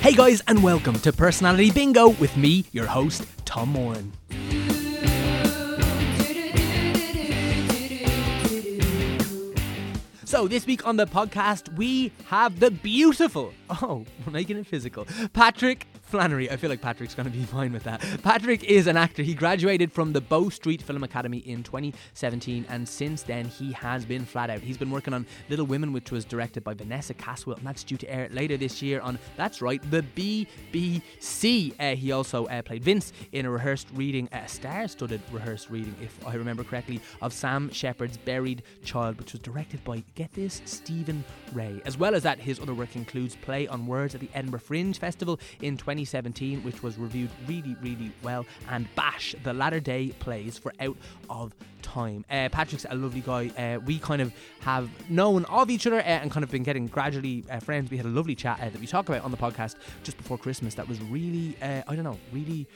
Hey guys, and welcome to Personality Bingo with me, your host, Tom Moran. So, this week on the podcast, we have the beautiful, oh, we're making it physical, Patrick Flannery. I feel like Patrick's going to be fine with that. Patrick is an actor. He graduated from the Bow Street Film Academy in 2017, and since then, he has been flat out. He's been working on Little Women, which was directed by Vanessa Caswell, and that's due to air later this year on, that's right, the BBC. Uh, he also uh, played Vince in a rehearsed reading, a star studded rehearsed reading, if I remember correctly, of Sam Shepard's Buried Child, which was directed by, get this, Stephen Rea. As well as that, his other work includes Play on Words at the Edinburgh Fringe Festival in 2017, which was reviewed really, really well, and Bash, the latter day plays for Out of Time. Uh, Patrick's a lovely guy. Uh, we kind of have known of each other uh, and kind of been getting gradually uh, friends. We had a lovely chat uh, that we talked about on the podcast just before Christmas that was really, uh, I don't know, really.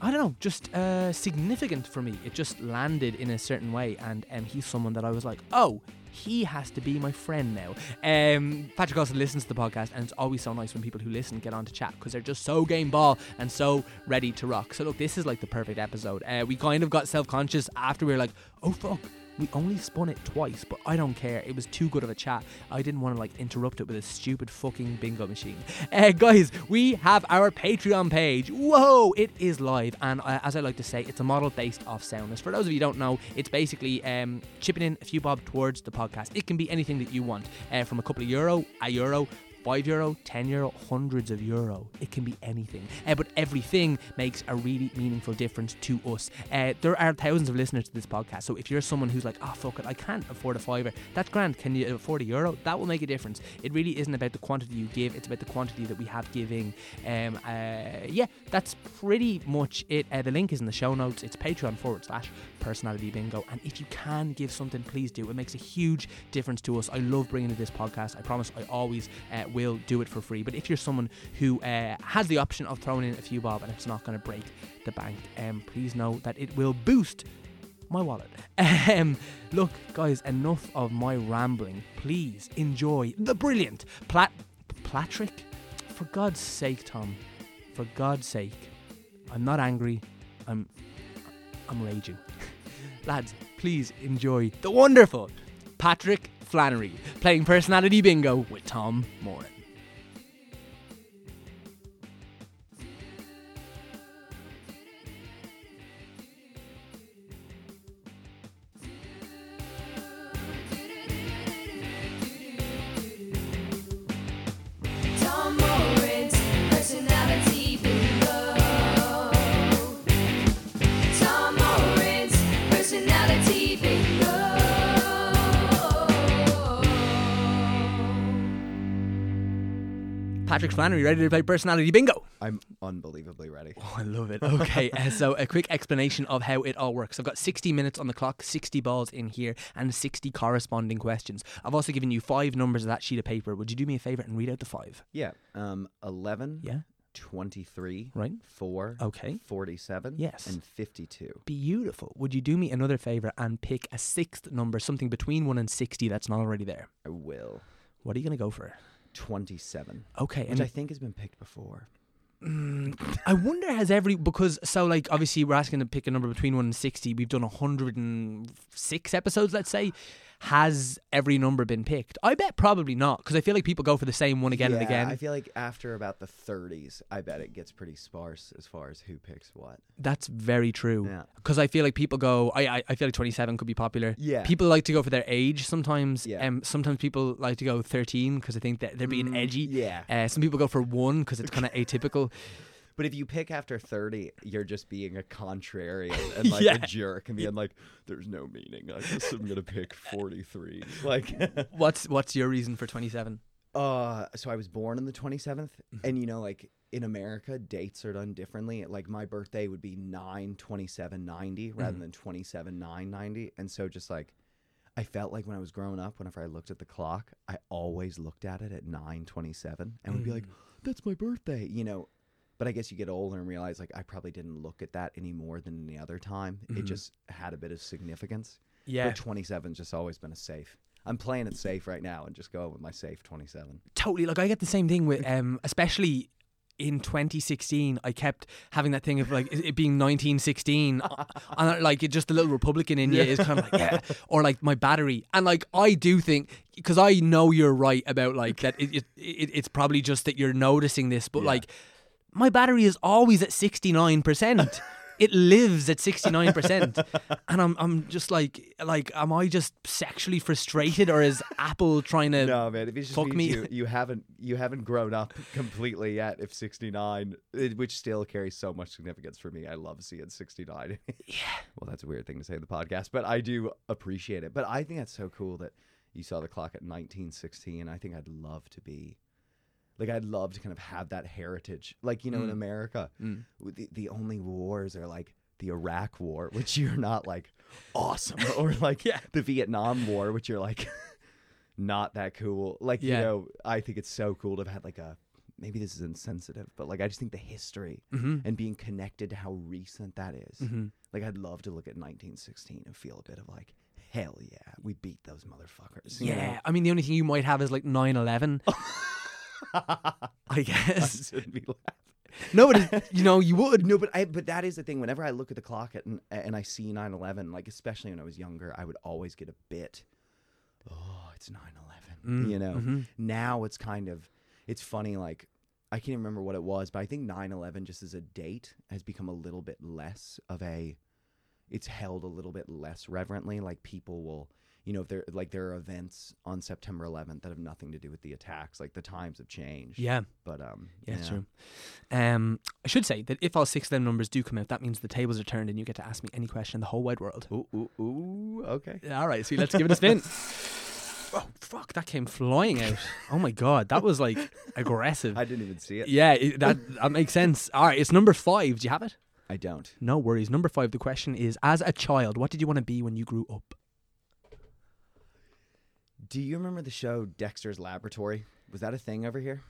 I don't know, just uh, significant for me. It just landed in a certain way, and um, he's someone that I was like, oh, he has to be my friend now. Um, Patrick also listens to the podcast, and it's always so nice when people who listen get on to chat because they're just so game ball and so ready to rock. So look, this is like the perfect episode. Uh, we kind of got self conscious after we were like, oh fuck. We only spun it twice, but I don't care. It was too good of a chat. I didn't want to like interrupt it with a stupid fucking bingo machine. Uh, guys, we have our Patreon page. Whoa, it is live, and uh, as I like to say, it's a model based off soundness. For those of you don't know, it's basically um, chipping in a few bob towards the podcast. It can be anything that you want, uh, from a couple of euro, a euro, 5 euro, 10 euro, hundreds of euro. It can be anything. Uh, but everything makes a really meaningful difference to us. Uh, there are thousands of listeners to this podcast. So if you're someone who's like, oh, fuck it, I can't afford a fiver, that's grand. Can you afford a euro? That will make a difference. It really isn't about the quantity you give, it's about the quantity that we have giving. Um, uh, yeah, that's pretty much it. The link is in the show notes. It's Patreon forward slash personality bingo. And if you can give something, please do. It makes a huge difference to us. I love bringing to this podcast. I promise I always will do it for free. But if you're someone who uh, has the option of throwing in a few bob and it's not going to break the bank, um, please know that it will boost my wallet. Um, look, guys, enough of my rambling. Please enjoy the brilliant Plat Patrick. For God's sake, Tom. For God's sake, I'm not angry. I'm I'm raging. Lads, please enjoy the wonderful Patrick Flannery playing personality bingo with Tom Moran. Patrick Flannery, ready to play personality bingo? I'm unbelievably ready. Oh, I love it. Okay, uh, so a quick explanation of how it all works. I've got 60 minutes on the clock, 60 balls in here, and 60 corresponding questions. I've also given you five numbers of that sheet of paper. Would you do me a favour and read out the five? Yeah. Um 11, Yeah. 23, Right. 4, Okay. 47, Yes. and 52. Beautiful. Would you do me another favour and pick a sixth number, something between 1 and 60 that's not already there? I will. What are you going to go for? 27, Okay. which And I think has been picked before. Mm, I wonder has every because so like obviously we're asking to pick a number between one and sixty. We've done hundred and six episodes, let's say. Has every number been picked? I bet probably not because I feel like people go for the same one again and again. I feel like after about the 30s, I bet it gets pretty sparse as far as who picks what. That's very true. Yeah. Because I feel like people go. I, I I feel like twenty seven could be popular. Yeah. People like to go for their age sometimes. Yeah. Um. Sometimes people like to go thirteen because I think that they're being Mm, edgy. Yeah. Uh, some people go for one because it's kind of atypical. But if you pick after 30, you're just being a contrarian and like Yeah. a jerk and being like, there's no meaning. I guess I'm going to pick 43. Like, What's What's your reason for twenty seven? Uh, so I was born on the 27th, mm-hmm. and you know, like in America, dates are done differently. Like my birthday would be 9 27 90 rather mm-hmm. than 27 9 90. And so just like I felt like when I was growing up, whenever I looked at the clock, I always looked at it at 9 27 and would be like, mm. that's my birthday, you know. But I guess you get older and realize like I probably didn't look at that any more than any other time. It just had a bit of significance. Yeah. But 27's just always been a safe. I'm playing it safe right now and just going with my safe 27. totally like I get the same thing with um especially in 2016 I kept having that thing of like it it being 1916 uh, and like it just the little republican in you is kind of like yeah or like my battery and like I do think because I know you're right about like that it, it, it it's probably just that you're noticing this but Yeah. like my battery is always at 69% it lives at 69% and I'm I'm just like like am I just sexually frustrated or is Apple trying to No, man. If it just fuck me. You, you haven't you haven't grown up completely yet. If 69, it- which still carries so much significance for me, I love seeing 69. yeah. Well, that's a weird thing to say in the podcast, but I do appreciate it. But I think that's so cool that you saw the clock at 1916. I think I'd love to be. Like I'd love to kind of have that heritage, like you know, in Mm. America, Mm. the, the only wars are like the Iraq War, which you're not like awesome, or like Yeah. the Vietnam War, which you're like not that cool. Like Yeah. you know, I think it's so cool to have had like a maybe this is insensitive, but like I just think the history mm-hmm. and being connected to how recent that is. Mm-hmm. Like I'd love to look at 1916 and feel a bit of like hell yeah, we beat those motherfuckers. Yeah, know? I mean the only thing you might have is like 9/11. I I guess. shouldn't be laughing. no, but you know you would. No, but I but that is the thing. Whenever I look at the clock at, and, and I see 9/11, like especially when I was younger, I would always get a bit. Oh, it's 9/11. Mm, You know. mhm. Now it's kind of, it's funny. Like I can't even remember what it was, but I think 9/11 just as a date has become a little bit less of a. It's held a little bit less reverently. Like people will. You know, if there like there are events on September 11th that have nothing to do with the attacks. Like the times have changed. Yeah, But um, yeah, it's true. Um, I should say that if all six of them numbers do come out, that means the tables are turned and you get to ask me any question in the whole wide world. Ooh, ooh, ooh. Okay. All right, so let's give it a spin. Oh fuck! That came flying out. Oh my god, that was like aggressive. I didn't even see it. yeah, it, that that makes sense. All right, it's number five. Do you have it? I don't. No worries. Number five. The question is: As a child, what did you want to be when you grew up? Do you remember the show Dexter's Laboratory? Was that a thing over here?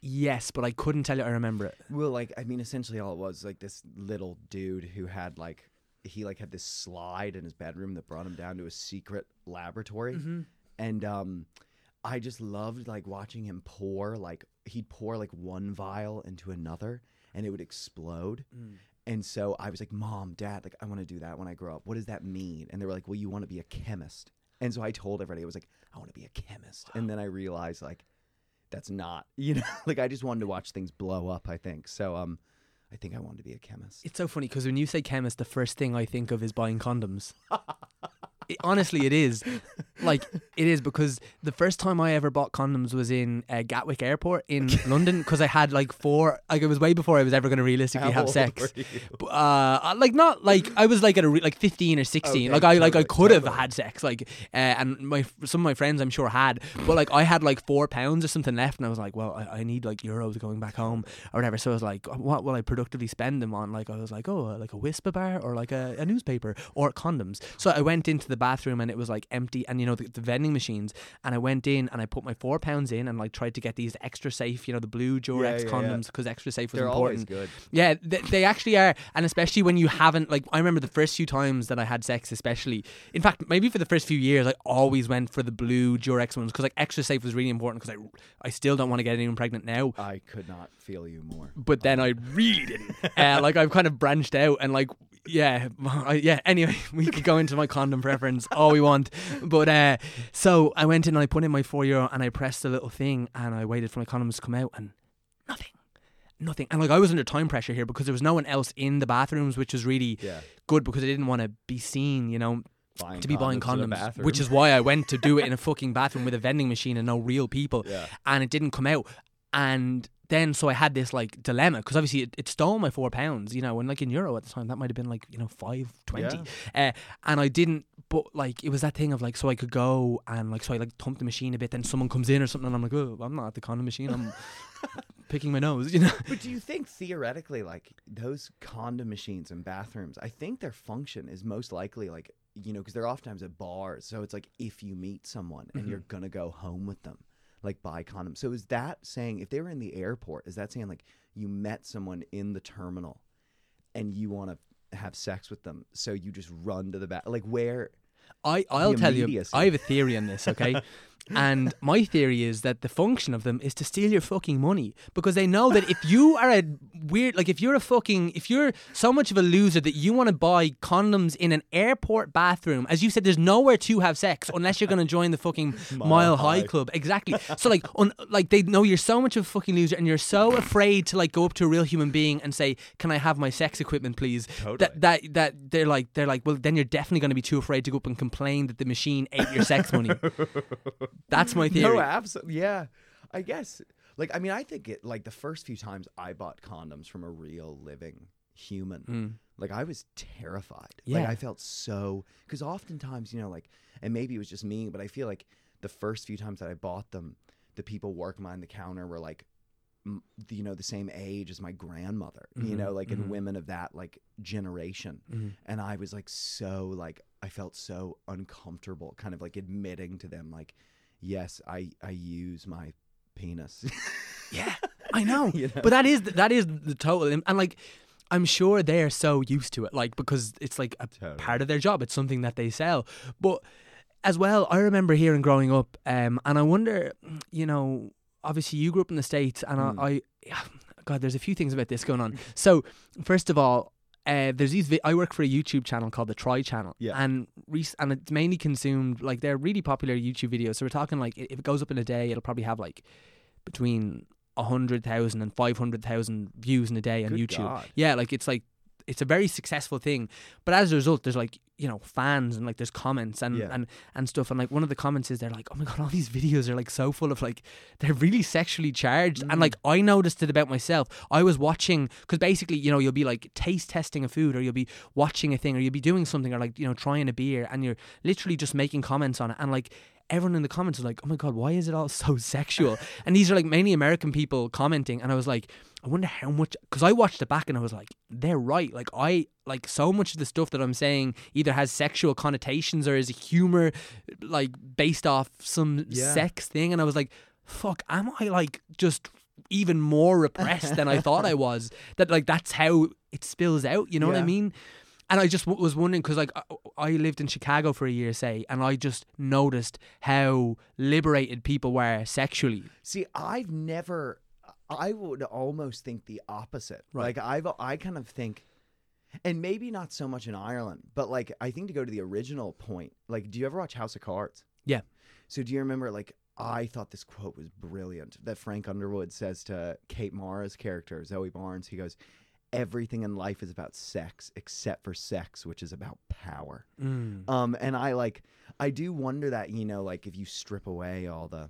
Yes, but I couldn't tell you. I remember it. Well, like I mean, essentially all it was like this little dude who had like he like had this slide in his bedroom that brought him down to a secret laboratory, and um, I just loved like watching him pour like he'd pour like one vial into another, and it would explode. And so I was like, Mom, Dad, like I want to do that when I grow up. What does that mean? And they were like, Well, you want to be a chemist. And so I told everybody, I was like, I want to be a chemist. And then I realized like that's not, you know, like I just wanted to watch things blow up, I think. So um I think I wanted to be a chemist. It's so funny because when you say chemist, the first thing I think of is buying condoms. It- honestly, it is. Like it is because the first time I ever bought condoms was in uh, Gatwick Airport in London because I had like four. Like it was way before I was ever going to realistically How have sex. were you? B- Uh, like not like I was like at a re- like fifteen or sixteen. Okay, like I like I totally, could have totally. had sex. Like uh, and my some of my friends I'm sure had, but like I had like four pounds or something left, and I was like, well, I, I need like euros going back home or whatever. So I was like, what will I productively spend them on? Like I was like, oh, like a Wispa bar or like a, a newspaper or condoms. So I went into the bathroom and it was like empty, and you know the, the vending machines, and I went in and I put my four pounds in and like tried to get these extra safe, you know, the blue Durex yeah, yeah. condoms because extra safe was They're always important. good. Yeah, they, they actually are, and especially when you haven't like. I remember the first few times that I had sex, especially. In fact, maybe for the first few years, I always went for the blue Durex ones because like extra safe was really important because I, I still don't want to get anyone pregnant now. I could not feel you more. But then I really didn't. uh, like I've kind of branched out and like yeah, I, yeah. Anyway, we could go into my condom preference all we want, but uh, so I went in and I put in my four euro and I pressed the little thing and I waited for my condoms to come out and nothing, nothing. And like I was under time pressure here because there was no one else in the bathrooms, which was really Yeah. good because I didn't want to be seen, you know, Buying to be buying condoms in a condoms, bathroom. which is why I went to do it in a fucking bathroom with a vending machine and no real people, Yeah. and it didn't come out. And then so I had this like dilemma because obviously it, it stole my four pounds, you know, and like in euro at the time that might have been like you know five twenty, uh, and I didn't. But like it was that thing of like so I could go and like so I like thump the machine a bit, then someone comes in or something, and I'm like, oh, I'm not at the condom machine, I'm picking my nose, you know. But do you think theoretically, like those condom machines in bathrooms, I think their function is most likely like you know because they're oftentimes at bars, so it's like if you meet someone and you're gonna go home with them, like buy condoms. So is that saying if they were in the airport, is that saying like you met someone in the terminal and you want to have sex with them, so you just run to the back, like where? I I'll tell you. I have a theory on this, okay? and my theory is that the function of them is to steal your fucking money because they know that if you are a weird, like if you're a fucking, if you're so much of a loser that you want to buy condoms in an airport bathroom, as you said, there's nowhere to have sex unless you're going to join the fucking Mile, High. High. Club. Exactly. So like, un, like they know you're so much of a fucking loser, and you're so afraid to like go up to a real human being and say, "Can I have my sex equipment, please?" Totally. That that that they're like they're like, well, then you're definitely going to be too afraid to go up and complain that the machine ate your sex money. That's my theory. No, absolutely. Yeah. I guess. Like, I mean, I think it, like, the first few times I bought condoms from a real living human, Mm. like, I was terrified. Yeah. Like, I felt so. Because oftentimes, you know, like, and maybe it was just me, but I feel like the first few times that I bought them, the people working behind the counter were like, m- you know, the same age as my grandmother, you Mhm, know, like, mhm. and women of that, like, generation. Mhm. And I was like, so, like, I felt so uncomfortable, kind of like admitting to them, like, yes, I I use my penis. Yeah, I know. You know? But that is that is the total, and, like. I'm sure they're so used to it, like because it's like a Totally. part of their job. It's something that they sell. But as well, I remember hearing growing up, um, and I wonder, you know, obviously you grew up in the states, and Mm. I, I, God, there's a few things about this going on. So first of all, uh, there's these. Vi- I work for a YouTube channel called the Try Channel, Yeah. and rec- and it's mainly consumed like they're really popular YouTube videos. So we're talking like if it goes up in a day, it'll probably have like between a hundred thousand and five hundred thousand views in a day on Good YouTube. God. Yeah, like it's like it's a very successful thing. But as a result, there's like you know fans and like there's comments and Yeah. and and stuff. And like one of the comments is they're like, oh my god, all these videos are like so full of like they're really sexually charged. And mm. like I noticed it about myself. I was watching because basically you know you'll be like taste testing a food or you'll be watching a thing or you'll be doing something or like you know trying a beer and you're literally just making comments on it and like. Everyone in the comments is like, "Oh my god, why is it all so sexual?" and these are like mainly American people commenting, and I was like, I wonder how much because I watched it back and I was like, they're right. Like I like so much of the stuff that I'm saying either has sexual connotations or is humor like based off some Yeah. sex thing. And I was like, fuck, am I like just even more repressed than I thought I was? That like that's how it spills out. You know what I mean? And I just w- was wondering because like I, I lived in Chicago for a year, say, and I just noticed how liberated people were sexually. See, I've never. I would almost think the opposite. Right. Like I've, I kind of think, and maybe not so much in Ireland, but like I think to go to the original point. Like, do you ever watch House of Cards? Yeah. So do you remember? Like, I thought this quote was brilliant that Frank Underwood says to Kate Mara's character Zoe Barnes. He goes, "Everything in life is about sex except for sex, which is about power." Mm. Um, and I like, I do wonder that you know, like if you strip away all the,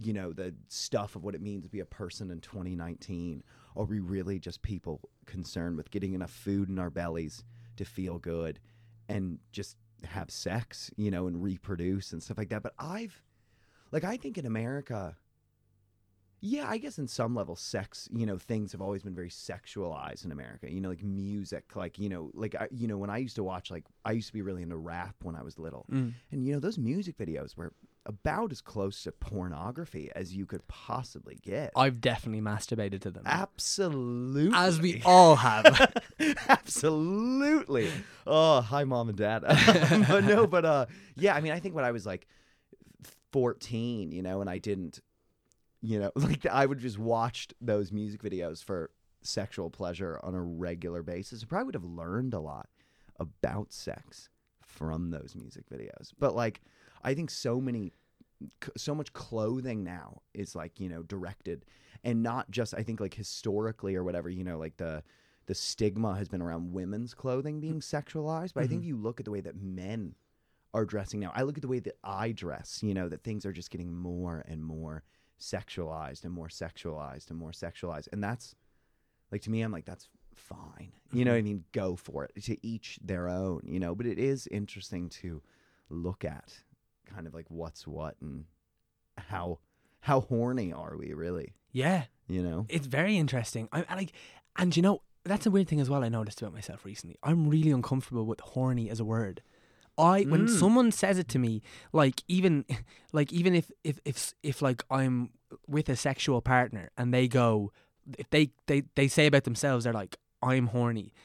you know, the stuff of what it means to be a person in 2019, are we really just people concerned with getting enough food in our bellies to feel good, and just have sex, you know, and reproduce and stuff like that? But I've, like, I think in America. Yeah, I guess in some level, sex, you know, things have always been very sexualized in America. You know, like music, like you know, like I, you know, when I used to watch, like I used to be really into rap when I was little, Mm. and you know, those music videos were about as close to pornography as you could possibly get. I've definitely masturbated to them. Absolutely, As we all have. absolutely. Oh, hi, mom and dad. but no, but uh, yeah. I mean, I think when I was like fourteen, you know, and I didn't, you know, like I would just watched those music videos for sexual pleasure on a regular basis. I probably would have learned a lot about sex from those music videos. But like, I think so many, so much clothing now is like you know directed, and not just I think like historically or whatever. You know, like the the stigma has been around women's clothing being sexualized. But I think mm-hmm. you look at the way that men are dressing now. I look at the way that I dress. You know, that things are just getting more and more sexualized and more sexualized and more sexualized, and that's like to me, I'm like that's fine. You know what I mm-hmm. mean? Go for it. To each their own. You know, but it is interesting to look at kind of like what's what and how how horny are we really? yeah. You know? It's very interesting. I, I like, and you know, that's a weird thing as well. I noticed about myself recently. I'm really uncomfortable with horny as a word. I when Mm. someone says it to me, like even, like even if if if if like I'm with a sexual partner and they go, if they they they say about themselves, they're like, I'm horny.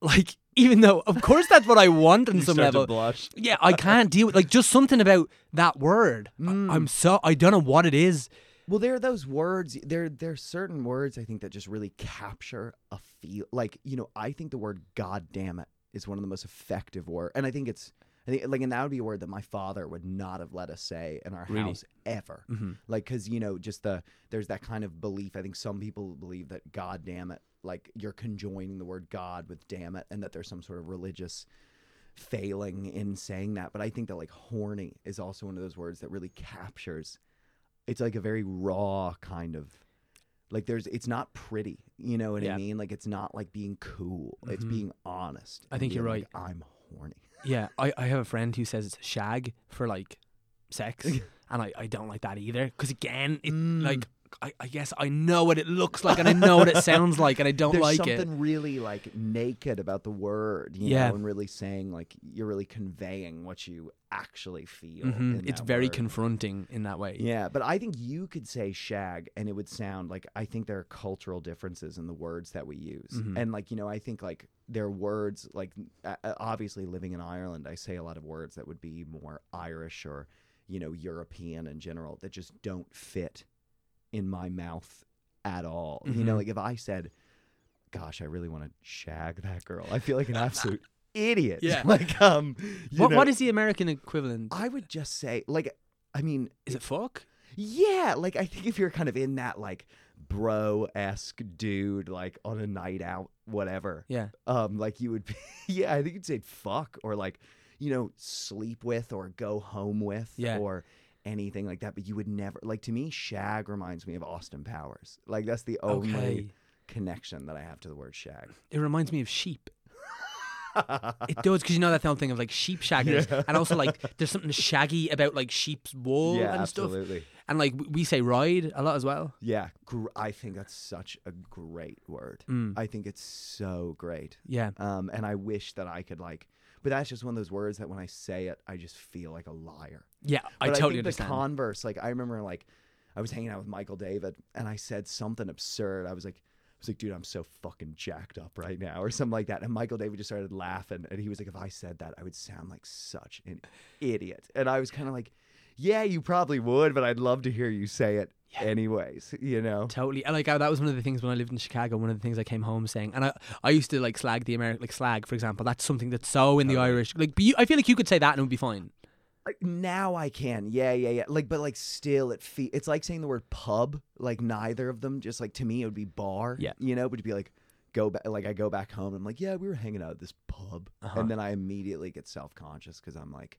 Like even though of course that's what I want on some level. Yeah, I can't deal with like just something about that word. I- Mm. I'm so I don't know what it is. Well, there are those words. There, there are certain words I think that just really capture a feel. Like you know, I think the word "God damn it" is one of the most effective words, and I think it's. I think like, and that would be a word that my father would not have let us say in our Really? house ever. Mm-hmm. Like, because you know, just the there's that kind of belief. I think some people believe that "God damn it," like you're conjoining the word God with "damn it," and that there's some sort of religious failing in saying that. But I think that like horny is also one of those words that really captures. It's like a very raw kind of. Like there's, it's not pretty, you know what Yeah. I mean? Like it's not like being cool. It's Mhm. being honest. I think you're like, I'm horny. Yeah, I, I have a friend who says it's shag for like sex, and I, I don't like that either. Because again, it Mm. like I, I guess I know what it looks like and I know what it sounds like, and I don't There's like something it. Something really like naked about the word, you Yeah. know, and really saying like you're really conveying what you actually feel. Mhm. in It's very word. confronting in that way. Yeah, but I think you could say shag and it would sound like I think there are cultural differences in the words that we use. Mhm. And like, you know, I think like there are words like uh, uh, obviously living in Ireland, I say a lot of words that would be more Irish or, you know, European in general that just don't fit in my mouth at all. You know, Mhm. like if I said, gosh, I really want to shag that girl. I feel like an absolute idiot. Yeah. Like um you What know, what is the American equivalent? I would just say like I mean Is it fuck? yeah, like I think if you're kind of in that like bro esque dude, like on a night out, whatever, Yeah. um, like you would be, yeah, I think you'd say fuck or like, you know, sleep with or go home with Yeah. or anything like that. But you would never, like to me, shag reminds me of Austin Powers. Like that's the only Okay. connection that I have to the word shag. It reminds me of sheep. It does because you know that whole thing of like sheep shaggers, Yeah. and also like there's something shaggy about like sheep's wool yeah, and stuff. absolutely. And like we say ride a lot as well. Yeah, gr- I think that's such a great word. Mm. I think it's so great. Yeah. Um, and I wish that I could like, but that's just one of those words that when I say it, I just feel like a liar. Yeah, I But totally think understand. The converse, like I remember, like I was hanging out with Michael David, and I said something absurd. I was like, I was like, dude, I'm so fucking jacked up right now, or something like that. And Michael David just started laughing, and he was like, if I said that, I would sound like such an idiot. And I was kind of like, yeah, you probably would, but I'd love to hear you say it Yeah. anyways. You know? Totally. And like uh, that was one of the things when I lived in Chicago. One of the things I came home saying, and I, I used to like slag the American, like slag, for example. That's something that's so in the Totally. Irish. Like, but you, I feel like you could say that and it would be fine. Like, now I can, yeah, yeah, yeah. Like, but like still, it fe- it's like saying the word pub. Like neither of them. Just like to me, it would be bar. Yeah. you know, but to be like go back. Like I go back home. and I'm like, yeah, we were hanging out at this pub, Uh-huh. and then I immediately get self conscious because I'm like,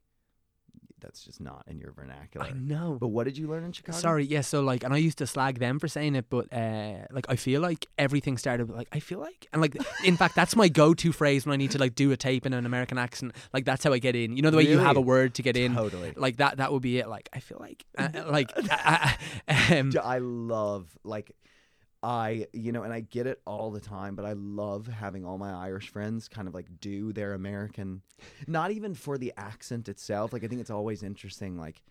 that's just not in your vernacular. I know. But what did you learn in Chicago? Sorry, yeah. So like, and I used to slag them for saying it, but uh, like I feel like everything started with like I feel like, and like in fact, that's my go-to phrase when I need to like do a tape in an American accent. Like that's how I get in. You know the way you have a word to get in. Totally. Like that. That would be it. Like I feel like, uh, like, uh, um, D- I love like I you know and I get it all the time but I love having all my Irish friends kind of like do their American not even for the accent itself like I think it's always interesting like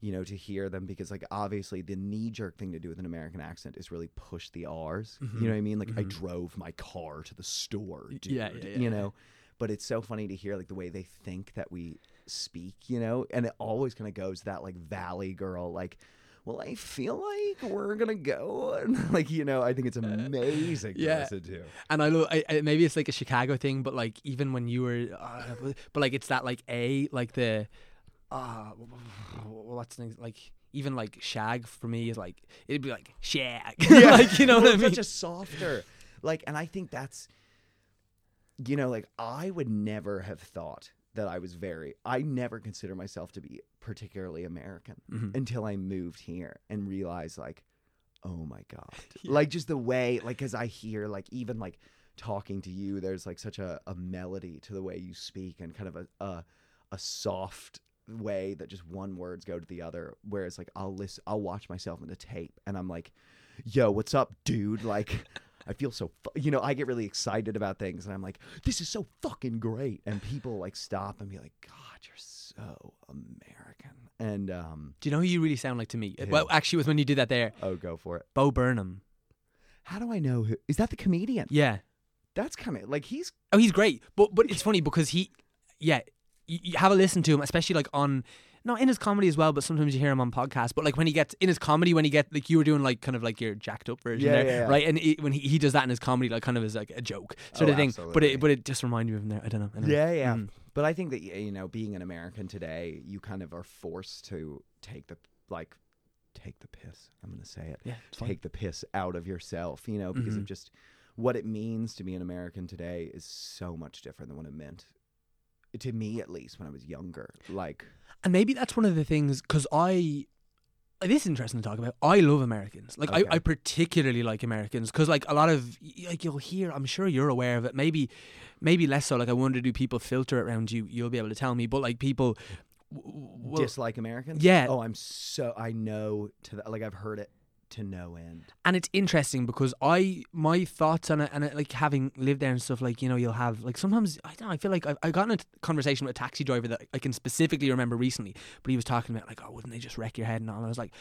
you know to hear them because like obviously the knee jerk thing to do with an American accent is really push the R's Mhm. you know what I mean like I Mhm. drove my car to the store dude yeah, yeah, yeah, you know but it's so funny to hear like the way they think that we speak you know and it always kind of goes to that like valley girl like well i feel like we're gonna go and like you know i think it's amazing to yeah. listen to And I love I, I, maybe it's like a Chicago thing, but like even when you were, uh, but like it's that like a like the, uh, what's the thing like even like shag for me is like it'd be like shag, like you know Well, what I mean? such a softer like and i think that's you know like i would never have thought that i was very i never consider myself to be particularly american Mhm. until I moved here and realized like, oh my god, Yeah. like just the way like as I hear like even like talking to you, there's like such a, a melody to the way you speak and kind of a, a a soft way that just one words go to the other. Whereas like I'll listen, I'll watch myself in the tape and I'm like, yo, what's up, dude? Like. I feel so, fu- you know, I get really excited about things, and I'm like, "This is so fucking great," and people like stop and be like, "God, you're so American," and um, Do you know who you really sound like to me? Who? Well, actually, it was when you did that there, Oh, go for it. Bo Burnham. How do I know who? Is that the comedian? Yeah, That's kind of like he's Oh, he's great, but but it's funny because he, yeah, you, you have a listen to him, especially like on. Not in his comedy as well, but sometimes you hear him on podcasts. But like when he gets in his comedy, when he get like you were doing like kind of like your jacked up version Yeah, there, yeah, yeah. right? And he, when he, he does that in his comedy, like kind of as like a joke sort Oh, of thing. But it but it just reminded me of him there. I don't know. I don't know. Yeah, yeah. Mm. But I think that you know, being an American today, you kind of are forced to take the like take the piss. I'm going to say it. Yeah, it's fine. Take the piss out of yourself, you know, because Mhm. of just what it means to be an American today is so much different than what it meant to me at least when I was younger. Like And maybe that's one of the things because I. This is interesting to talk about. I love Americans. Like Okay. I, I particularly like Americans because like a lot of like you'll hear. I'm sure you're aware of it. Maybe, maybe less so. Like I wonder, do people filter it around you? You'll be able to tell me. But like people, w- w- dislike Americans? yeah. Oh, I'm so I know to the, like I've heard it to no end. and it's interesting because I my thoughts on it and it, like having lived there and stuff like you know you'll have like sometimes I don't know I feel like I, I got in a t- conversation with a taxi driver that I can specifically remember recently but he was talking about like oh wouldn't they just wreck your head and all and I was like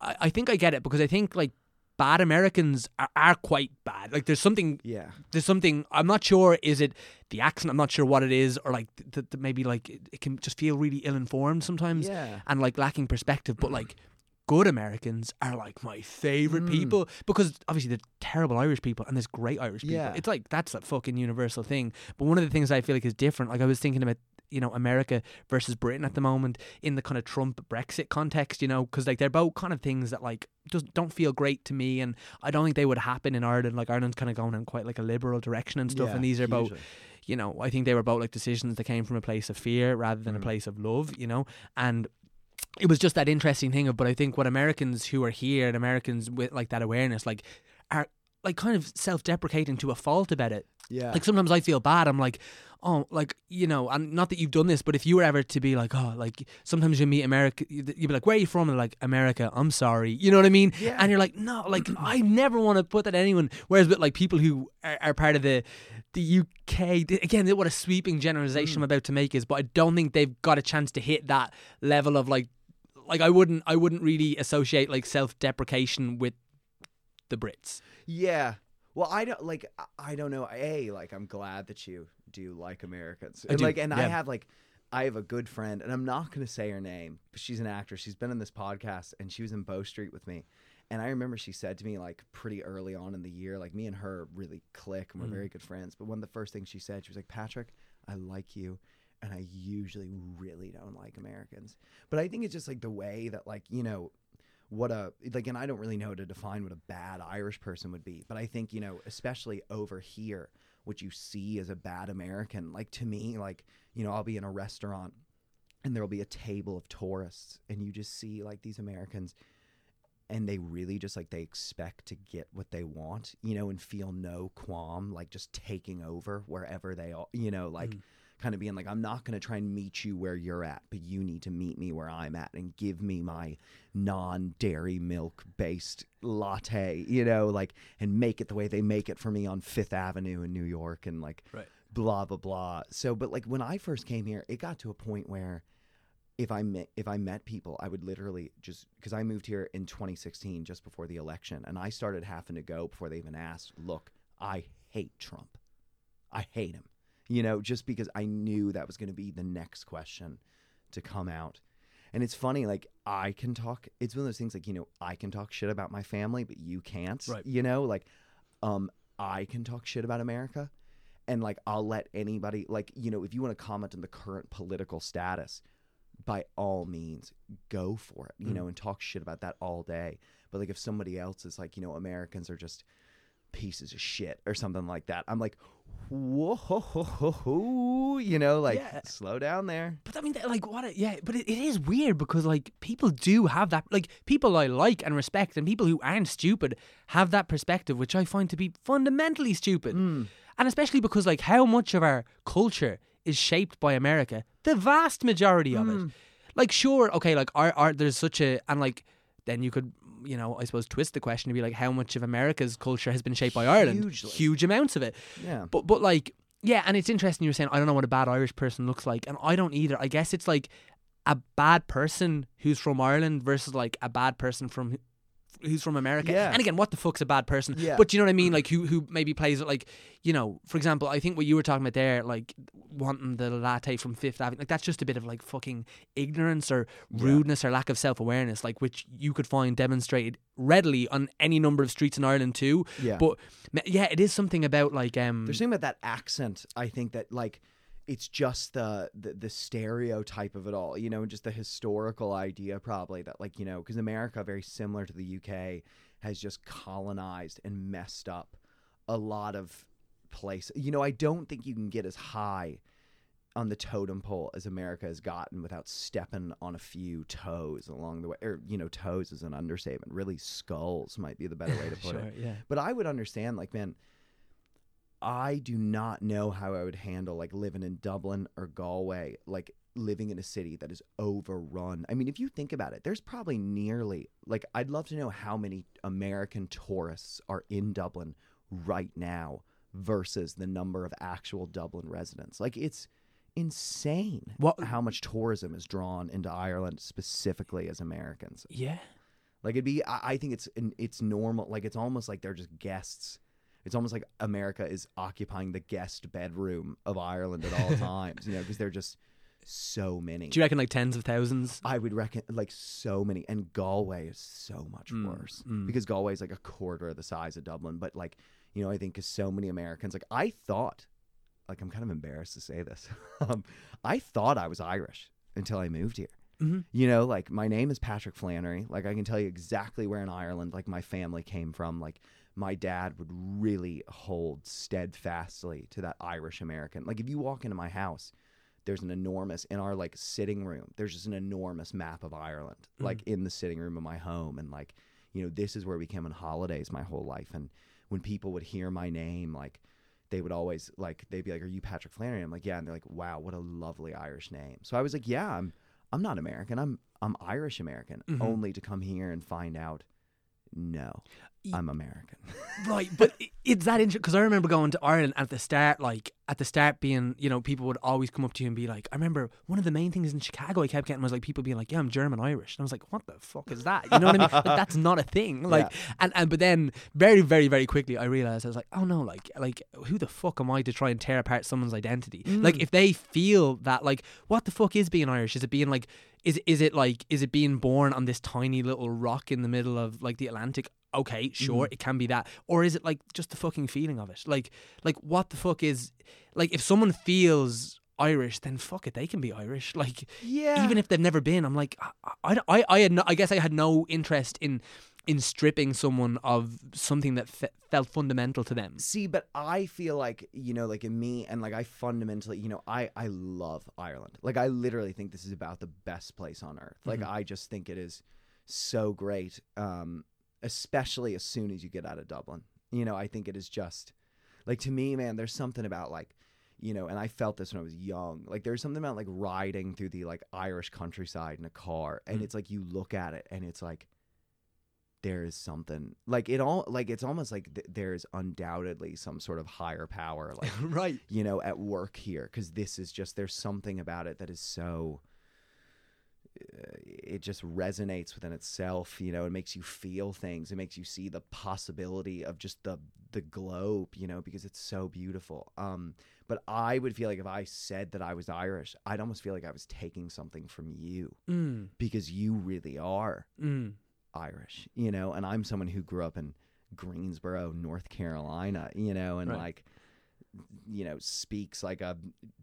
I, I think I get it because I think like bad Americans are, are quite bad like there's something Yeah. there's something I'm not sure is it the accent I'm not sure what it is or like th- th- maybe like it, it can just feel really ill informed sometimes Yeah. and like lacking perspective but like good Americans are like my favorite Mm. people because obviously they're terrible Irish people and there's great Irish people Yeah. it's like that's a fucking universal thing but one of the things I feel like is different like I was thinking about you know America versus Britain at the moment in the kind of Trump Brexit context you know because like they're both kind of things that like just don't feel great to me and I don't think they would happen in Ireland like Ireland's kind of going in quite like a liberal direction and stuff Yeah, and these are both you know, I think they were both like decisions that came from a place of fear rather than a Mhm. place of love, you know, and it was just that interesting thing of, but I think what Americans who are here and Americans with like that awareness, like, are like kind of self-deprecating to a fault about it. Yeah. Like sometimes I feel bad. I'm like, oh, like you know, and not that you've done this, but if you were ever to be like, oh, like sometimes you meet America, you'd be like, where are you from? And like, America. I'm sorry. You know what I mean? Yeah. And you're like, no, like I never want to put that on anyone. Whereas with like people who are, are part of the the UK, again, what a sweeping generalization mm. I'm about to make is, but I don't think they've got a chance to hit that level of like, like I wouldn't, I wouldn't really associate like self-deprecation with the Brits. Yeah. Well, I don't like. I- don't know. A like, I'm glad that you do like Americans. And do, like, and I have like, I have a good friend, and I'm not gonna say her name, but she's an actress. She's been in this podcast, and she was in Bow Street with me. And I remember she said to me like pretty early on in the year, like me and her really click, and we're Mm. very good friends. But one of the first things she said, she was like, "Patrick, I like you." And I usually really don't like Americans. But I think it's just like the way that, like, you know, what a like and I don't really know how to define what a bad Irish person would be, but I think, you know, especially over here, what you see as a bad American, like to me, like, you know, I'll be in a restaurant and there'll be a table of tourists and you just see like these Americans and they really just like they expect to get what they want, you know, and feel no qualm, like just taking over wherever they are, you know, like Mm. Kind of being like, I'm not going to try and meet you where you're at, but you need to meet me where I'm at and give me my non dairy milk based latte, you know, like, and make it the way they make it for me on Fifth Avenue in New York and like, Right. blah, blah, blah. So, but like when I first came here, it got to a point where if I met if I met people, I would literally just because I moved here in 2016 just before the election, and I started having to go before they even asked. Look, I hate Trump. I hate him. You know, just because I knew that was going to be the next question to come out. And it's funny, like I can talk. It's one of those things, like you know, I can talk shit about my family, but you can't. Right. You know, like um, I can talk shit about America, and like I'll let anybody, like you know, if you want to comment on the current political status, by all means, go for it. You Mm. know, and talk shit about that all day. But like if somebody else is like, you know, Americans are just pieces of shit or something like that, I'm like, whoa, ho, ho, ho, ho, you know, like Yeah. slow down there. But I mean, like, what? A, yeah, but it, it is weird because like people do have that. Like people I like and respect, and people who aren't stupid have that perspective, which I find to be fundamentally stupid. Mm. And especially because like how much of our culture is shaped by America, the vast majority of it. Like, sure, okay, like our art. There's such a and like then you could. You know, I suppose twist the question to be like, how much of America's culture has been shaped by Ireland? Hugely. Huge amounts of it. Yeah. But but like yeah, and it's interesting you're saying I don't know what a bad Irish person looks like, and I don't either. I guess it's like a bad person who's from Ireland versus like a bad person from who's from America. Yeah. And again, what the fuck's a bad person? Yeah. But you know what I mean? Like who who maybe plays it like you know, for example, I think what you were talking about there, like wanting the latte from Fifth Avenue, like that's just a bit of like fucking ignorance or rudeness or lack of self awareness, like which you could find demonstrated readily on any number of streets in Ireland too. Yeah. But yeah, it is something about like um There's something about that accent. I think that like it's just the, the the stereotype of it all, you know, and just the historical idea probably that like you know because America, very similar to the UK, has just colonized and messed up a lot of places. You know, I don't think you can get as high on the totem pole as America has gotten without stepping on a few toes along the way. Or you know, toes is an understatement. Really, skulls might be the better way to put Sure, it. yeah. But I would understand, like, man, I do not know how I would handle like living in Dublin or Galway, like living in a city that is overrun. I mean, if you think about it, there's probably nearly like I'd love to know how many American tourists are in Dublin right now versus the number of actual Dublin residents. Like it's insane What- how much tourism is drawn into Ireland specifically as Americans. Yeah. Like it'd be, I, I think it's it's normal. Like it's almost like they're just guests. It's almost like America is occupying the guest bedroom of Ireland at all times. You know, because they're just so many. Do you reckon like tens of thousands? I would reckon like so many, and Galway is so much Mm, worse mm. because Galway is like a quarter of the size of Dublin. But like you know, I think 'cause so many Americans, like I thought, like I'm kind of embarrassed to say this, um, I thought I was Irish until I moved here. Mhm. You know, like my name is Patrick Flannery. Like I can tell you exactly where in Ireland like my family came from. Like my dad would really hold steadfastly to that Irish American. Like if you walk into my house, there's an enormous in our like sitting room. There's just an enormous map of Ireland, like in the sitting room of my home, and like you know this is where we came on holidays my whole life. And when people would hear my name, like they would always like they'd be like, "Are you Patrick Flannery?" I'm like, "Yeah," and they're like, "Wow, what a lovely Irish name." So I was like, "Yeah, I'm I'm not American. I'm I'm Irish American." Mhm. Only to come here and find out, no, I'm American. Right, but it's that interesting because I remember going to Ireland at the start, like at the start, being you know people would always come up to you and be like, I remember one of the main things in Chicago I kept getting was like people being like, yeah, I'm German Irish, and I was like, what the fuck is that? You know what I mean? Like that's not a thing. Like, and and but then very very very quickly I realized I was like, oh no, like like who the fuck am I to try and tear apart someone's identity? Mm. Like if they feel that, like what the fuck is being Irish? Is it being like is is it like is it being born on this tiny little rock in the middle of like the Atlantic? Okay, sure, it can be that, or is it like just the fucking feeling of it? Like, like what the fuck is like if someone feels Irish, then fuck it, they can be Irish. Like, Yeah. even if they've never been, I'm like, I, I, I, had no, I guess I had no interest in in stripping someone of something that fe- felt fundamental to them. See, but I feel like you know, like in me, and like I fundamentally, you know, I I love Ireland. Like I literally think this is about the best place on earth. Like I just think it is so great, um, especially as soon as you get out of Dublin. You know, I think it is just like to me, man. There's something about like. You know, and I felt this when I was young. Like there's something about like riding through the like Irish countryside in a car, and Mm. it's like you look at it, and it's like there is something like it all like it's almost like th- there's undoubtedly some sort of higher power like right. you know at work here because this is just there's something about it that is so it just resonates within itself you know it makes you feel things it makes you see the possibility of just the the globe you know because it's so beautiful um but i would feel like if i said that i was irish i'd almost feel like i was taking something from you Mm, because you really are mm. Irish, you know, and I'm someone who grew up in Greensboro, North Carolina, you know, and Right. like, you know, speaks like a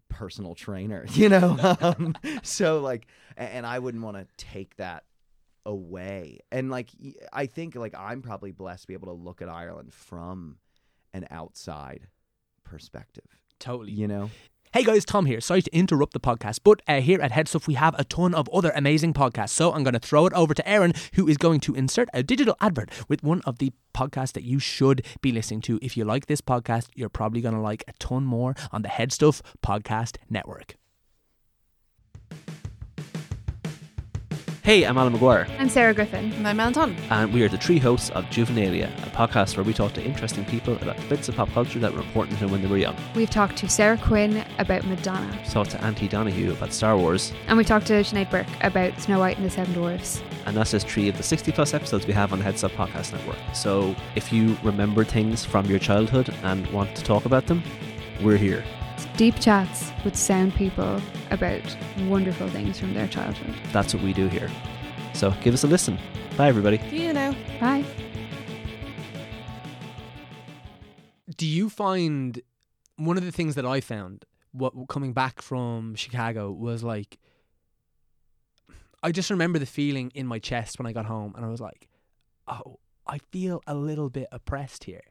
personal trainer, you know. um, so like, and I wouldn't want to take that away. And like, i think like I'm probably blessed to be able to look at Ireland from an outside perspective, Totally. you know. Hey guys, Tom here. Sorry to interrupt the podcast, but uh, here at Headstuff we have a ton of other amazing podcasts. So I'm going to throw it over to Aaron, who is going to insert a digital advert with one of the podcasts that you should be listening to. If you like this podcast, you're probably going to like a ton more on the Headstuff Podcast Network. Hey, I'm Alan McGuire, I'm Sarah Griffin. And I'm Anton. and we are the three hosts of Juvenalia, a podcast where we talk to interesting people about the bits of pop culture that were important to them when they were young. We've talked to Sarah Quinn about Madonna, We talked to Auntie Donahue about Star Wars, and we talked to Sinead Burke about Snow White and the Seven Dwarfs. and that's just three of the 60 plus episodes we have on the Headstuff Podcast Network. So if you remember things from your childhood and want to talk about them, we're here. It's deep chats with sound people about wonderful things from their childhood. That's what we do here. So give us a listen. Bye, everybody. See you now. Bye. Do you find one of the things that I found what coming back from Chicago was like I just remember the feeling in my chest when I got home and I was like, "Oh, I feel a little bit oppressed here."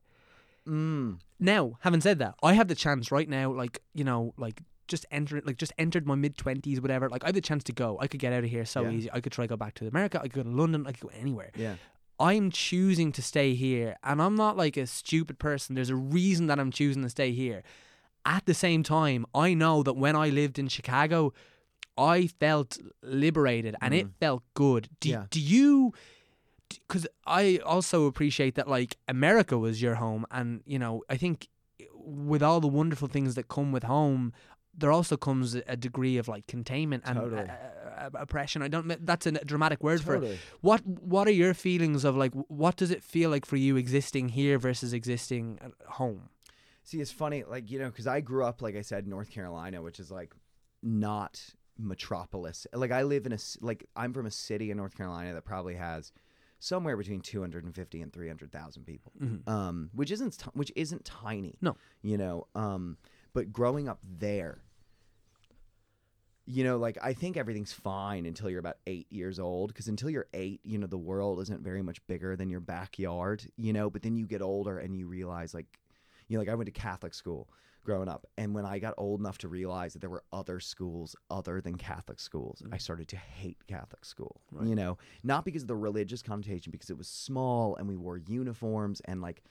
Mm. Now, having said that, I have the chance right now, like you know, like just entering, like just entered my mid twenties, whatever. Like I have the chance to go. I could get out of here so Yeah. easy. I could try to go back to America. I could go to London. I could go anywhere. Yeah. I'm choosing to stay here, and I'm not like a stupid person. There's a reason that I'm choosing to stay here. At the same time, I know that when I lived in Chicago, I felt liberated and it mm. felt good. Do, Yeah. do you? Because I also appreciate that, like America was your home, and you know, I think with all the wonderful things that come with home, there also comes a degree of like containment and Totally. uh, uh, oppression. I don't. That's a dramatic word for it. What What are your feelings of like? What does it feel like for you existing here versus existing at home? See, it's funny, like you know, because I grew up, like I said, North Carolina, which is like not metropolis. Like I live in a like I'm from a city in North Carolina that probably has somewhere between 250 and 300,000 people. Um, which isn't ti- which isn't tiny. No. You know, um, but growing up there, you know, like I think everything's fine until you're about eight years old. Because until you're eight, you know, the world isn't very much bigger than your backyard. You know, but then you get older and you realize, like, you know, like I went to Catholic school growing up, and when I got old enough to realize that there were other schools other than Catholic schools, I mm. started to hate Catholic school. You know, not because of the religious connotation, because it was small and we wore uniforms and like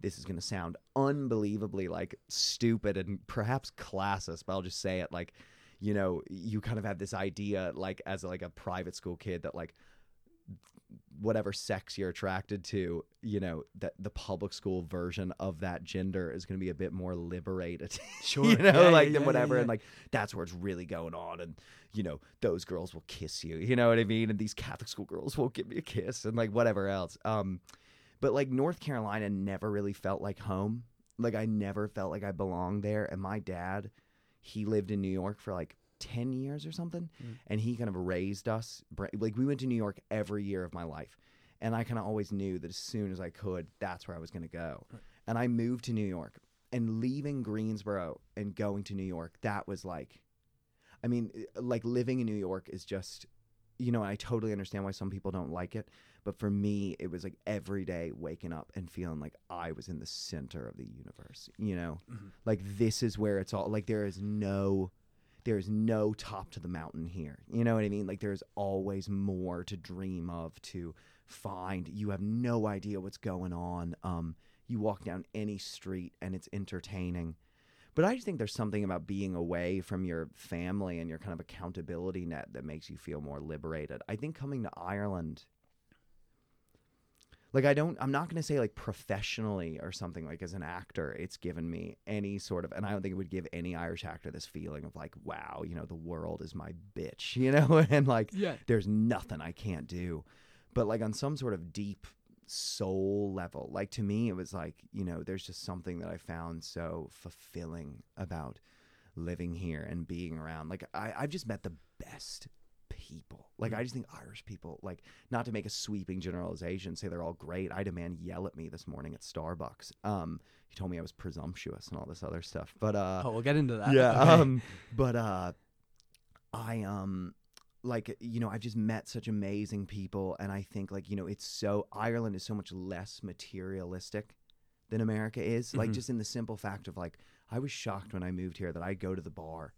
this is going to sound unbelievably like stupid and perhaps classist, but I'll just say it like, you know, you kind of had this idea like as like a private school kid that like whatever sex you're attracted to, you know, that the public school version of that gender is going to be a bit more liberated. Sure. you know, Yeah, like yeah, than whatever. yeah. And like that's where it's really going on. And, you know, those girls will kiss you. You know what I mean? And these Catholic school girls won't give me a kiss and like whatever else. Um, but like North Carolina never really felt like home. Like I never felt like I belonged there. And my dad, he lived in New York for like 10 years or something. And he kind of raised us. Like we went to New York every year of my life. And I kind of always knew that as soon as I could, that's where I was going to go. And I moved to New York. And leaving Greensboro and going to New York, that was like, I mean, uh, like living in New York is just, you know, I totally understand why some people don't like it. But for me, it was like every day waking up and feeling like I was in the center of the universe, you know? Like this is where it's all, like there is no, there is no top to the mountain here. You know what I mean? Like there's always more to dream of, to find. You have no idea what's going on. Um, you walk down any street and it's entertaining. But I just think there's something about being away from your family and your kind of accountability net that makes you feel more liberated. I think coming to Ireland, like I don't, I'm not going to say like professionally or something like as an actor, it's given me any sort of, and I don't think it would give any Irish actor this feeling of like, wow, you know, the world is my bitch, you know, and like, Yeah. there's nothing I can't do. But like on some sort of deep soul level, like to me, it was like, you know, there's just something that I found so fulfilling about living here and being around. Like I, I've just met the best people. Like I just think Irish people, like not to make a sweeping generalization, say they're all great. I had a man yell at me this morning at Starbucks. Um, he told me I was presumptuous and all this other stuff. But uh, Oh, we'll get into that. yeah. Okay. Um, but uh, I um, like you know, I've just met such amazing people, and I think like you know, it's so Ireland is so much less materialistic than America is. Like Mhm. just in the simple fact of like, I was shocked when I moved here that I go to the bar,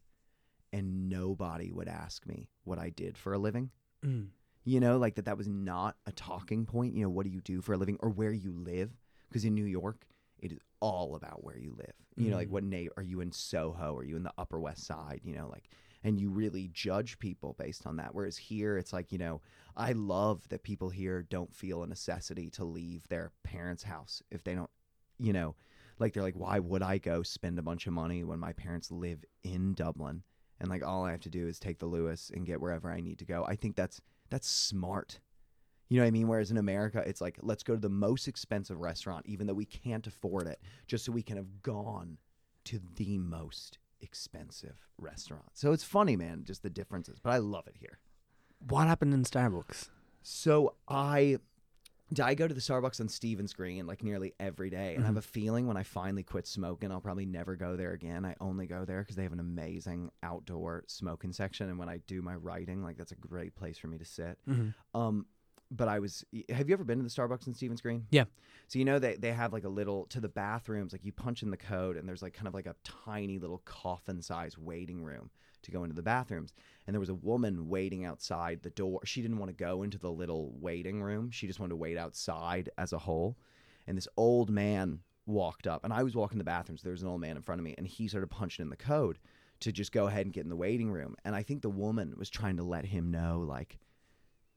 and nobody would ask me what I did for a living. Mm. You know, like that that was not a talking point. You know, what do you do for a living or where you live? Because in New York, it is all about where you live. You know, like Mm. what na- are you in Soho? Are you in the Upper West Side? You know, like, and you really judge people based on that. Whereas here, it's like, you know, I love that people here don't feel a necessity to leave their parents' house if they don't, you know, like they're like, why would I go spend a bunch of money when my parents live in Dublin and like all I have to do is take the Luas and get wherever I need to go? I think that's that's smart. You know what I mean? Whereas in America, it's like, let's go to the most expensive restaurant, even though we can't afford it, just so we can have gone to the most expensive restaurant. So it's funny, man, just the differences. But I love it here. What happened in Starbucks? So I I go to the Starbucks on Stephen's Green like nearly every day, and I have a feeling when I finally quit smoking, I'll probably never go there again. I only go there because they have an amazing outdoor smoking section, and when I do my writing, like that's a great place for me to sit. Um, but I was. Have you ever been to the Starbucks in Stephen's Green? Yeah. So you know they they have like a little to the bathrooms, like you punch in the code, and there's like kind of like a tiny little coffin size waiting room to go into the bathrooms. And there was a woman waiting outside the door. She didn't want to go into the little waiting room. She just wanted to wait outside as a whole. And this old man walked up, and I was walking the bathrooms. There was an old man in front of me, and he started punching in the code to just go ahead and get in the waiting room. And I think the woman was trying to let him know, like,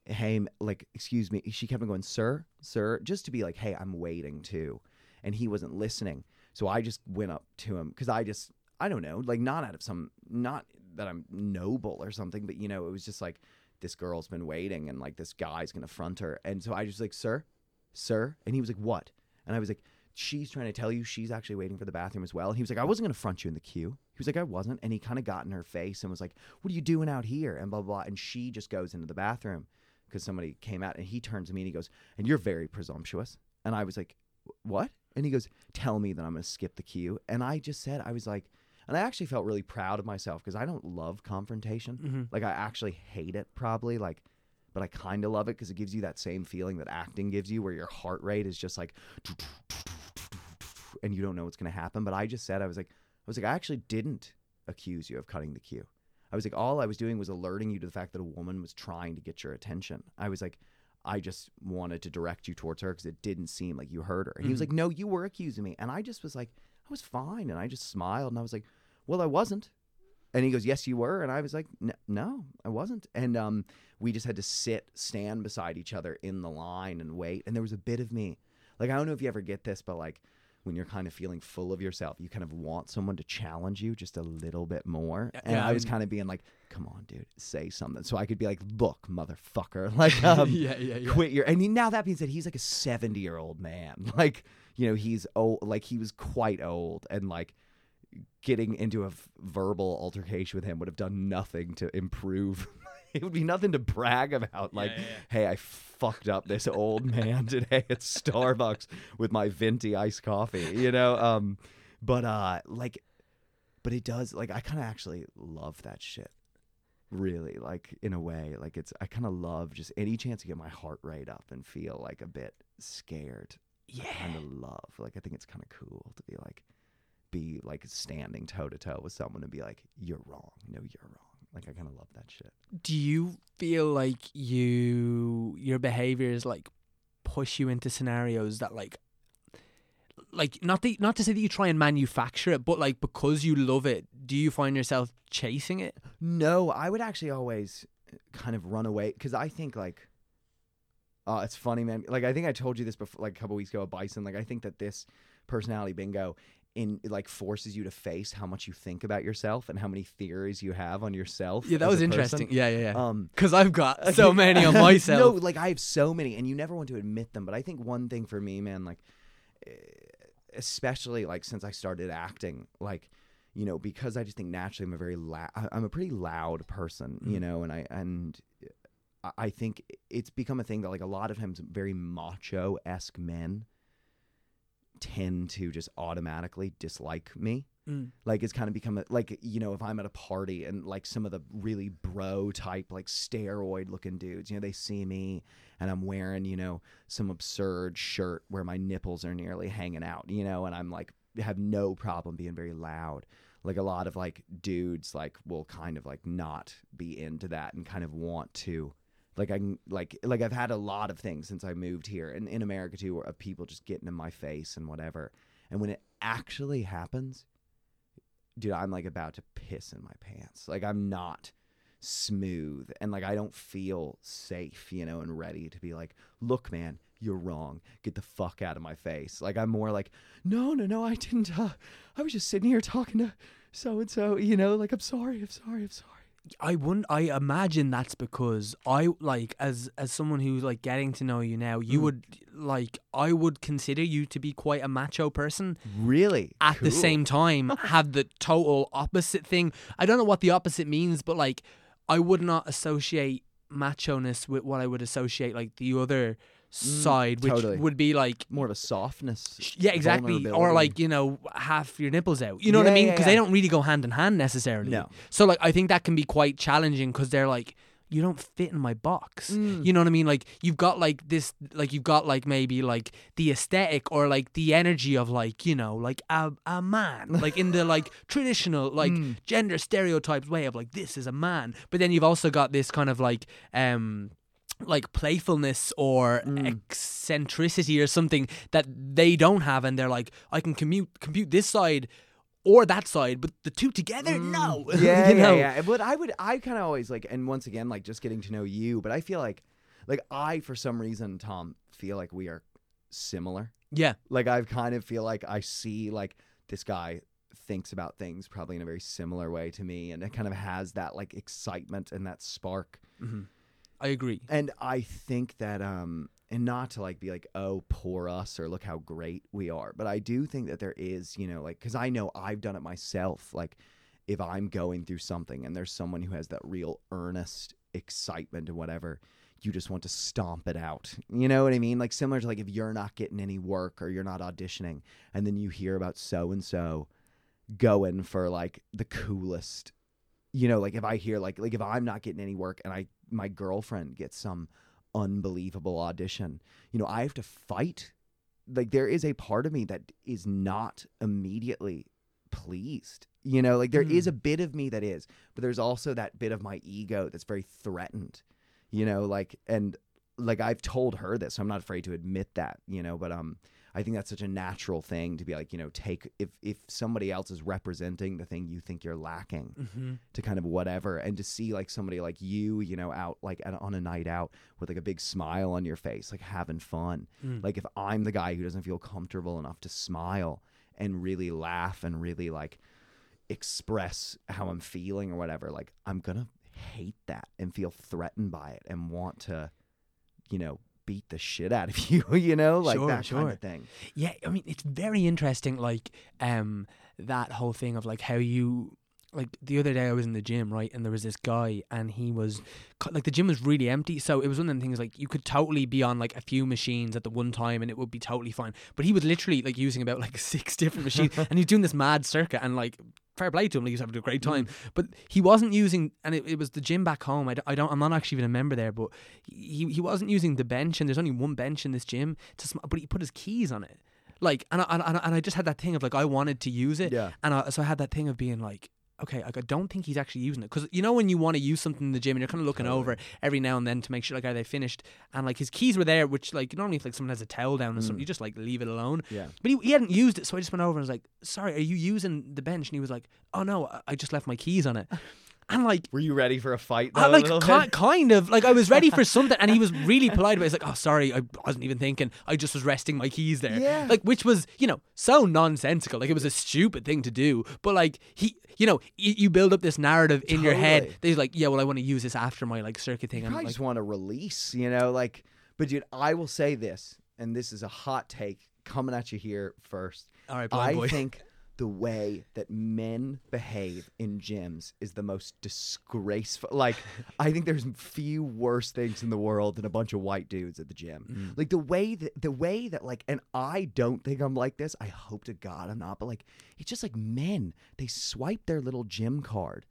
hey, like, excuse me. She kept on going, sir, sir, just to be like, hey, I'm waiting too. And he wasn't listening. So I just went up to him because I just, I don't know, like, not out of some, not that I'm noble or something, but, you know, it was just like, this girl's been waiting and like this guy's gonna front her. And so I just like, sir, sir. And he was like, what? And I was like, she's trying to tell you she's actually waiting for the bathroom as well. And he was like, I wasn't to front you in the queue. He was like, I wasn't. And he kind of got in her face and was like, What are you doing out here? And blah, blah, blah. And she just goes into the bathroom because somebody came out and he turns to me and he goes, And you're very presumptuous. And I was like, What? And he goes, Tell me that I'm to skip the queue. And I just said, I was like, and I actually felt really proud of myself because I don't love confrontation. Mm-hmm. Like, I actually hate it probably. Like, but I kind of love it because it gives you that same feeling that acting gives you, where your heart rate is just like, and you don't know what's going to happen. But I just said, I was like, I was like, I actually didn't accuse you of cutting the queue. I was like, all I was doing was alerting you to the fact that a woman was trying to get your attention. I was like, I just wanted to direct you towards her because it didn't seem like you heard her. And he was mm-hmm. like, No, you were accusing me. And I just was like, I was fine. And I just smiled and I was like, Well, I wasn't. And he goes, "Yes, you were." And I was like, "No, I wasn't." And um, we just had to sit, stand beside each other in the line and wait. And there was a bit of me, like I don't know if you ever get this, but like when you're kind of feeling full of yourself, you kind of want someone to challenge you just a little bit more. And yeah, I was kind of being like, "Come on, dude, say something," so I could be like, "Look, motherfucker!" Like, um, yeah, yeah, yeah. quit your. Mean, now that being said, he's like a seventy-year-old man. Like, you know, he's old. Like he was quite old, and like getting into a verbal altercation with him would have done nothing to improve. It would be nothing to brag about. Like, hey, I fucked up this old man today at Starbucks with my venti iced coffee. You know, um, but uh, like, but it does. Like, I kind of actually love that shit. Really, like in a way, like it's. I kind of love just any chance to get my heart rate up and feel like a bit scared. Yeah, kind of love. Like I think it's kind of cool to be like, be like standing toe to toe with someone and be like, "You're wrong. No, you're wrong." Like I kind of love that shit. Do you feel like you your behaviors like push you into scenarios that like like not the not to say that you try and manufacture it, but like because you love it, do you find yourself chasing it? No, I would actually always kind of run away because I think like, oh, it's funny, man. Like I think I told you this before, like a couple weeks ago at Bison. Like I think that this personality bingo in it, like forces you to face how much you think about yourself and how many theories you have on yourself. Yeah, that was interesting. person. Yeah, yeah, yeah. Um, Because I've got so many on myself. no, like I have so many, and you never want to admit them. But I think one thing for me, man, like eh, especially like since I started acting, like you know, because I just think naturally I'm a very loud, I'm a pretty loud person, you know, and I and I- I think it's become a thing that like a lot of times very macho esque men tend to just automatically dislike me. Mm. Like it's kind of become a, like you know if I'm at a party and like some of the really bro type like steroid looking dudes, you know they see me and I'm wearing you know some absurd shirt where my nipples are nearly hanging out, you know, and I'm like have no problem being very loud. Like a lot of like dudes like will kind of like not be into that and kind of want to like I like like I've had a lot of things since I moved here and in America too of people just getting in my face and whatever. And when it actually happens, dude, I'm like about to piss in my pants. Like I'm not smooth and like I don't feel safe, you know, and ready to be like, look, man, you're wrong. Get the fuck out of my face. Like I'm more like, no, no, no, I didn't. Uh, I was just sitting here talking to so and so, you know, like I'm sorry, I'm sorry, I'm sorry. I wouldn't. I imagine that's because I like as as someone who's like getting to know you now. You Mm. would like I would consider you to be quite a macho person. Really? At the same time, have the total opposite thing. I don't know what the opposite means, but like I would not associate macho ness with what I would associate like the other side, which Mm, totally. would be like more of a softness. yeah, exactly. Or like, you know, half your nipples out. You know what I Yeah, mean? yeah, Because they don't really go hand in hand necessarily. No. So, like, I think that can be quite challenging because they're like, you don't fit in my box. Mm. You know what I mean? Like, you've got like this, like, you've got like maybe like the aesthetic or like the energy of like, you know, like a, a man, like in the like traditional, like Mm. gender stereotypes way of like, this is a man. But then you've also got this kind of like, um, like playfulness or Mm. eccentricity or something that they don't have and they're like i can commute compute this side or that side but the two together no Mm. yeah, you know yeah, yeah. But I would, I kind of always like, and once again, like just getting to know you. But I feel like, like I, for some reason, Tom, feel like we are similar. yeah Like I kind of feel like I see like this guy thinks about things probably in a very similar way to me, and it kind of has that like excitement and that spark. I agree And I think that um and not to like be like oh poor us or look how great we are, but I do think that there is, you know, like cuz I know I've done it myself like if I'm going through something and there's someone who has that real earnest excitement and whatever, you just want to stomp it out. You know what I mean? Like similar to like if you're not getting any work or you're not auditioning and then you hear about so and so going for like the coolest you know, like if I hear like like if I'm not getting any work and I my girlfriend gets some unbelievable audition, you know, I have to fight. Like there is a part of me that is not immediately pleased. You know, like there is a bit of me that is, but there's also that bit of my ego that's very threatened. You know, like and like I've told her this, so I'm not afraid to admit that, you know, but um I think that's such a natural thing to be like, you know, take if if somebody else is representing the thing you think you're lacking mm-hmm. to kind of whatever and to see like somebody like you, you know, out like at, on a night out with like a big smile on your face, like having fun. Mm. Like if I'm the guy who doesn't feel comfortable enough to smile and really laugh and really like express how I'm feeling or whatever, like I'm going to hate that and feel threatened by it and want to, you know, beat the shit out of you, you know, like Sure, that kind of thing. yeah i mean it's very interesting like um that whole thing of like how you like the other day I was in the gym, right, and there was this guy, and he was like the gym was really empty, so it was one of the things like you could totally be on like a few machines at the one time, and it would be totally fine. But he was literally like using about like six different machines, and he's doing this mad circuit, and like fair play to him, like he's having a great time. Mm. But he wasn't using, and it, it was the gym back home. I, d- I don't, I'm not actually even a member there, but he he wasn't using the bench, and there's only one bench in this gym. To sm- but he put his keys on it. Like and I, and, I, and I just had that thing of like I wanted to use it, Yeah. and I, so I had that thing of being like, okay, like I don't think he's actually using it because you know when you want to use something in the gym and you're kind of looking over every now and then to make sure like are they finished, and like his keys were there, which like normally if like someone has a towel down or something, mm. you just like leave it alone. Yeah. But he, he hadn't used it, so I just went over and was like, sorry, are you using the bench? And he was like, oh no, I- I just left my keys on it. And like Were you ready for a fight? Though, a like kind of like I was ready for something, and he was really polite about. it. He's like, "Oh, sorry, I wasn't even thinking. I just was resting my keys there." Yeah. like which was you know so nonsensical. Like it was a stupid thing to do, but like he, you know, you, you build up this narrative in your head Totally. that he's like, "Yeah, well, I want to use this after my like circuit thing." I like, just want to release, you know, like. But dude, I will say this, and this is a hot take coming at you here first. all right, I boy. think the way that men behave in gyms is the most disgraceful. Like, I think there's few worse things in the world than a bunch of white dudes at the gym. Mm. Like the way that the way that like, and I don't think I'm like this. I hope to God I'm not. But like, it's just like men. They swipe their little gym card,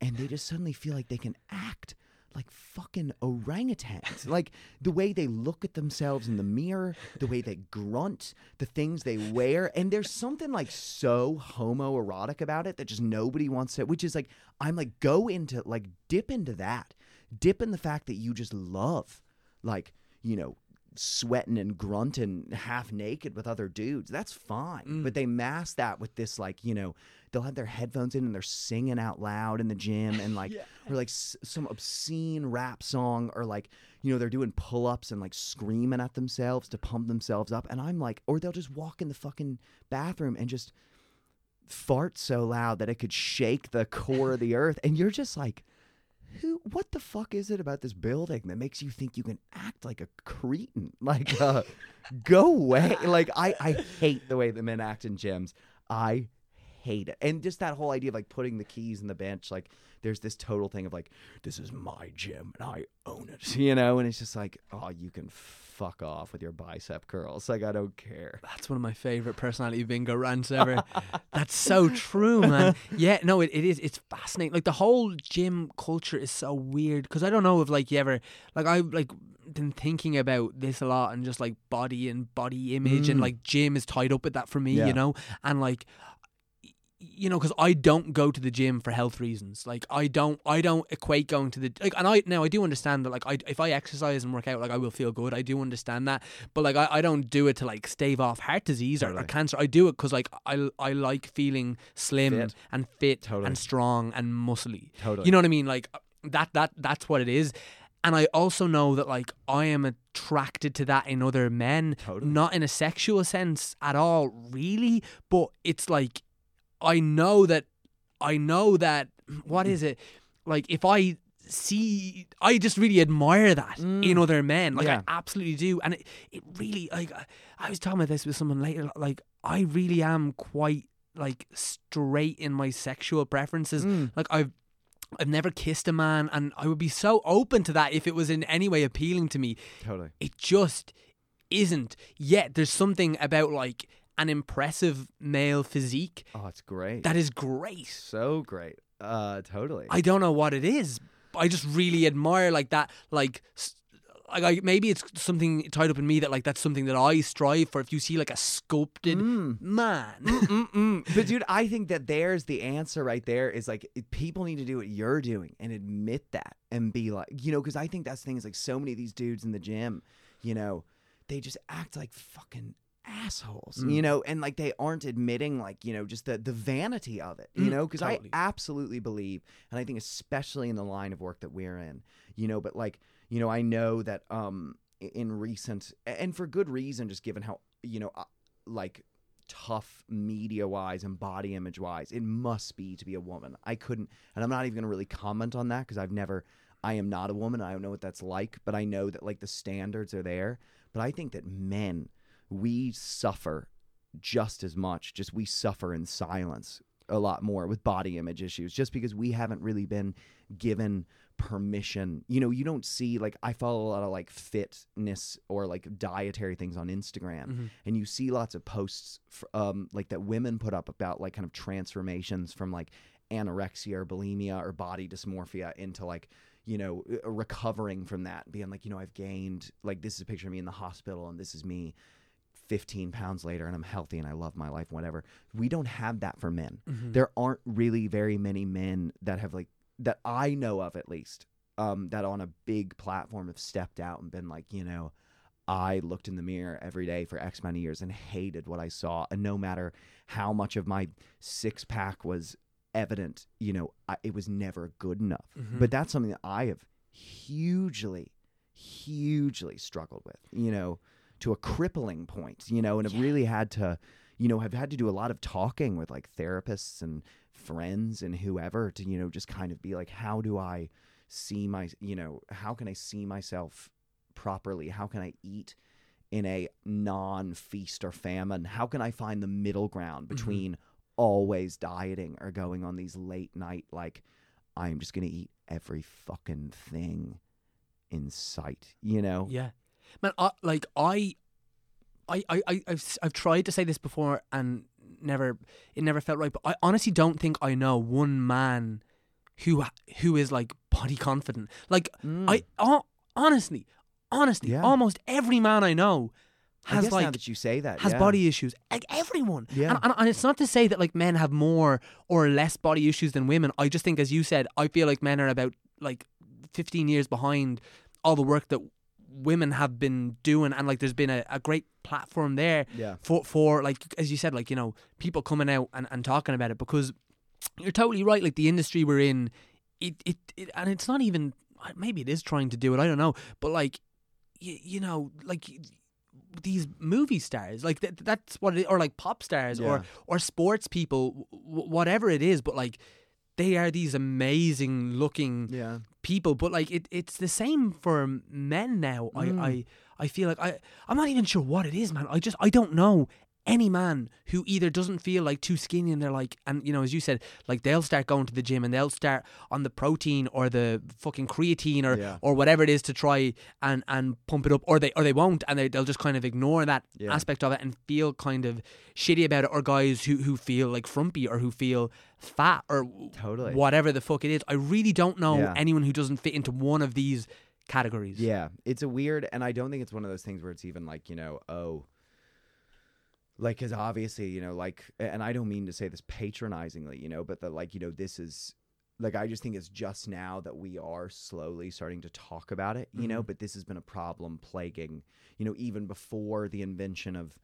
and they just suddenly feel like they can act like fucking orangutans. like the way they look at themselves in the mirror, the way they grunt, the things they wear. And there's something like so homoerotic about it that just nobody wants to, which is like, I'm like, go into, like, dip into that. Dip in the fact that you just love, like, you know, sweating and grunting half naked with other dudes. That's fine. Mm. But they mask that with this like, you know, they'll have their headphones in and they're singing out loud in the gym and like or like s- some obscene rap song or like you know they're doing pull-ups and like screaming at themselves to pump themselves up. And I'm like or they'll just walk in the fucking bathroom and just fart so loud that it could shake the core of the earth. And you're just like who what the fuck is it about this building that makes you think you can act like a cretin? Like uh go away. Like i i hate the way the men act in gyms. I hate it and just that whole idea of like putting the keys in the bench like there's this total thing of like this is my gym and i own it you know and it's just like oh you can fuck off with your bicep curls like i don't care That's one of my favorite personality bingo rants ever. That's so true, man. Yeah, no, it, it is. It's fascinating. Like the whole gym culture is so weird because I don't know if like you ever like I like been thinking about this a lot and just like body and body image and Mm. like gym is tied up with that for me, Yeah. you know, and like you know because i don't go to the gym for health reasons. Like i don't i don't equate going to the like and i now i do understand that like i if i exercise and work out like i will feel good. I do understand that. But like i, I don't do it to like stave off heart disease or, or cancer. I do it because like i i like feeling slim Fit. and fit Totally. and strong and muscly. Totally. You know what i mean? Like that that that's what it is. And i also know that like i am attracted to that in other men. Totally. not in a sexual sense at all really. But it's like i know that i know that what is it? Like if i see i just really admire that in other men. Like Yeah. i absolutely do. And it, it really like I- i was talking about this with someone later like i really am quite like straight in my sexual preferences. Mm. like i've I've never kissed a man, and I would be so open to that if it was in any way appealing to me. Totally. It just isn't. Yet there's something about like an impressive male physique oh it's great that is great so great uh totally i don't know what it is but i just really admire like that like like I, maybe it's something tied up in me that like that's something that I strive for. If you see like a sculpted Mm. man, Mm-mm. But dude, I think that there's the answer right there. Is like people need to do what you're doing and admit that and be like, you know, because I think that's the thing is like so many of these dudes in the gym, you know, they just act like fucking assholes, Mm. you know, and like they aren't admitting like you know just the the vanity of it, you Mm, know, because totally. I absolutely believe, and I think especially in the line of work that we're in, you know, but like you know, I know that um in recent and for good reason, just given how you know uh, like tough media wise and body image wise it must be to be a woman i couldn't and i'm not even going to really comment on that because i've never i am not a woman i don't know what that's like but i know that like the standards are there but i think that men we suffer just as much just we suffer in silence a lot more with body image issues just because we haven't really been given permission you know you don't see like i follow a lot of like fitness or like dietary things on instagram Mhm. and you see lots of posts f um, like that women put up about like kind of transformations from like anorexia or bulimia or body dysmorphia into like you know uh, recovering from that being like you know i've gained like this is a picture of me in the hospital and this is me 15 pounds later and i'm healthy and i love my life whatever we don't have that for men Mhm. there aren't really very many men that have like that I know of at least um, that on a big platform have stepped out and been like, you know, I looked in the mirror every day for X amount of years and hated what I saw, and no matter how much of my six pack was evident, you know, I, it was never good enough. Mhm. But that's something that I have hugely, hugely struggled with, you know, to a crippling point, you know, and have really had to, you know, have had to do a lot of talking with like therapists and friends and whoever to, you know, just kind of be like, how do I see my, you know, how can I see myself properly? How can I eat in a non feast or famine? How can I find the middle ground mm-hmm. between always dieting or going on these late night, like, I'm just going to eat every fucking thing in sight, you know? Yeah, man. I, like I, I, I, I- I've I've tried to say this before and never it never felt right. But I honestly don't think I know one man who who is like body confident. Like Mm. I ho- honestly, honestly, Yeah. almost every man I know I has now like that you say that, has yeah. body issues. Like everyone. Yeah. And, and, and it's not to say that like men have more or less body issues than women. I just think, as you said, I feel like men are about like 15 years behind all the work that women have been doing and like there's been a, a great platform there Yeah. for for like as you said like you know people coming out and, and talking about it because you're totally right like the industry we're in it, it, it and it's not even maybe it is trying to do it i don't know but like you, you know like these movie stars like th- that's what it, or like pop stars Yeah. or or sports people w- whatever it is but like they are these amazing looking Yeah. People but like it, it's the same for men now Mm. I, I i feel like i i'm not even sure what it is man i just i don't know any man who either doesn't feel like too skinny and they're like and you know as you said like they'll start going to the gym and they'll start on the protein or the fucking creatine or Yeah. or whatever it is to try and and pump it up or they or they won't and they, they'll just kind of ignore that Yeah. aspect of it and feel kind of shitty about it or guys who who feel like frumpy or who feel fat or Totally. whatever the fuck it is i really don't know Yeah. anyone who doesn't fit into one of these categories Yeah, it's a weird, and I don't think it's one of those things where it's even like you know, oh, like because obviously you know, like, and I don't mean to say this patronizingly, you know, but that like you know, this is like I just think it's just now that we are slowly starting to talk about it, you know, but this has been a problem plaguing, you know, even before the invention of.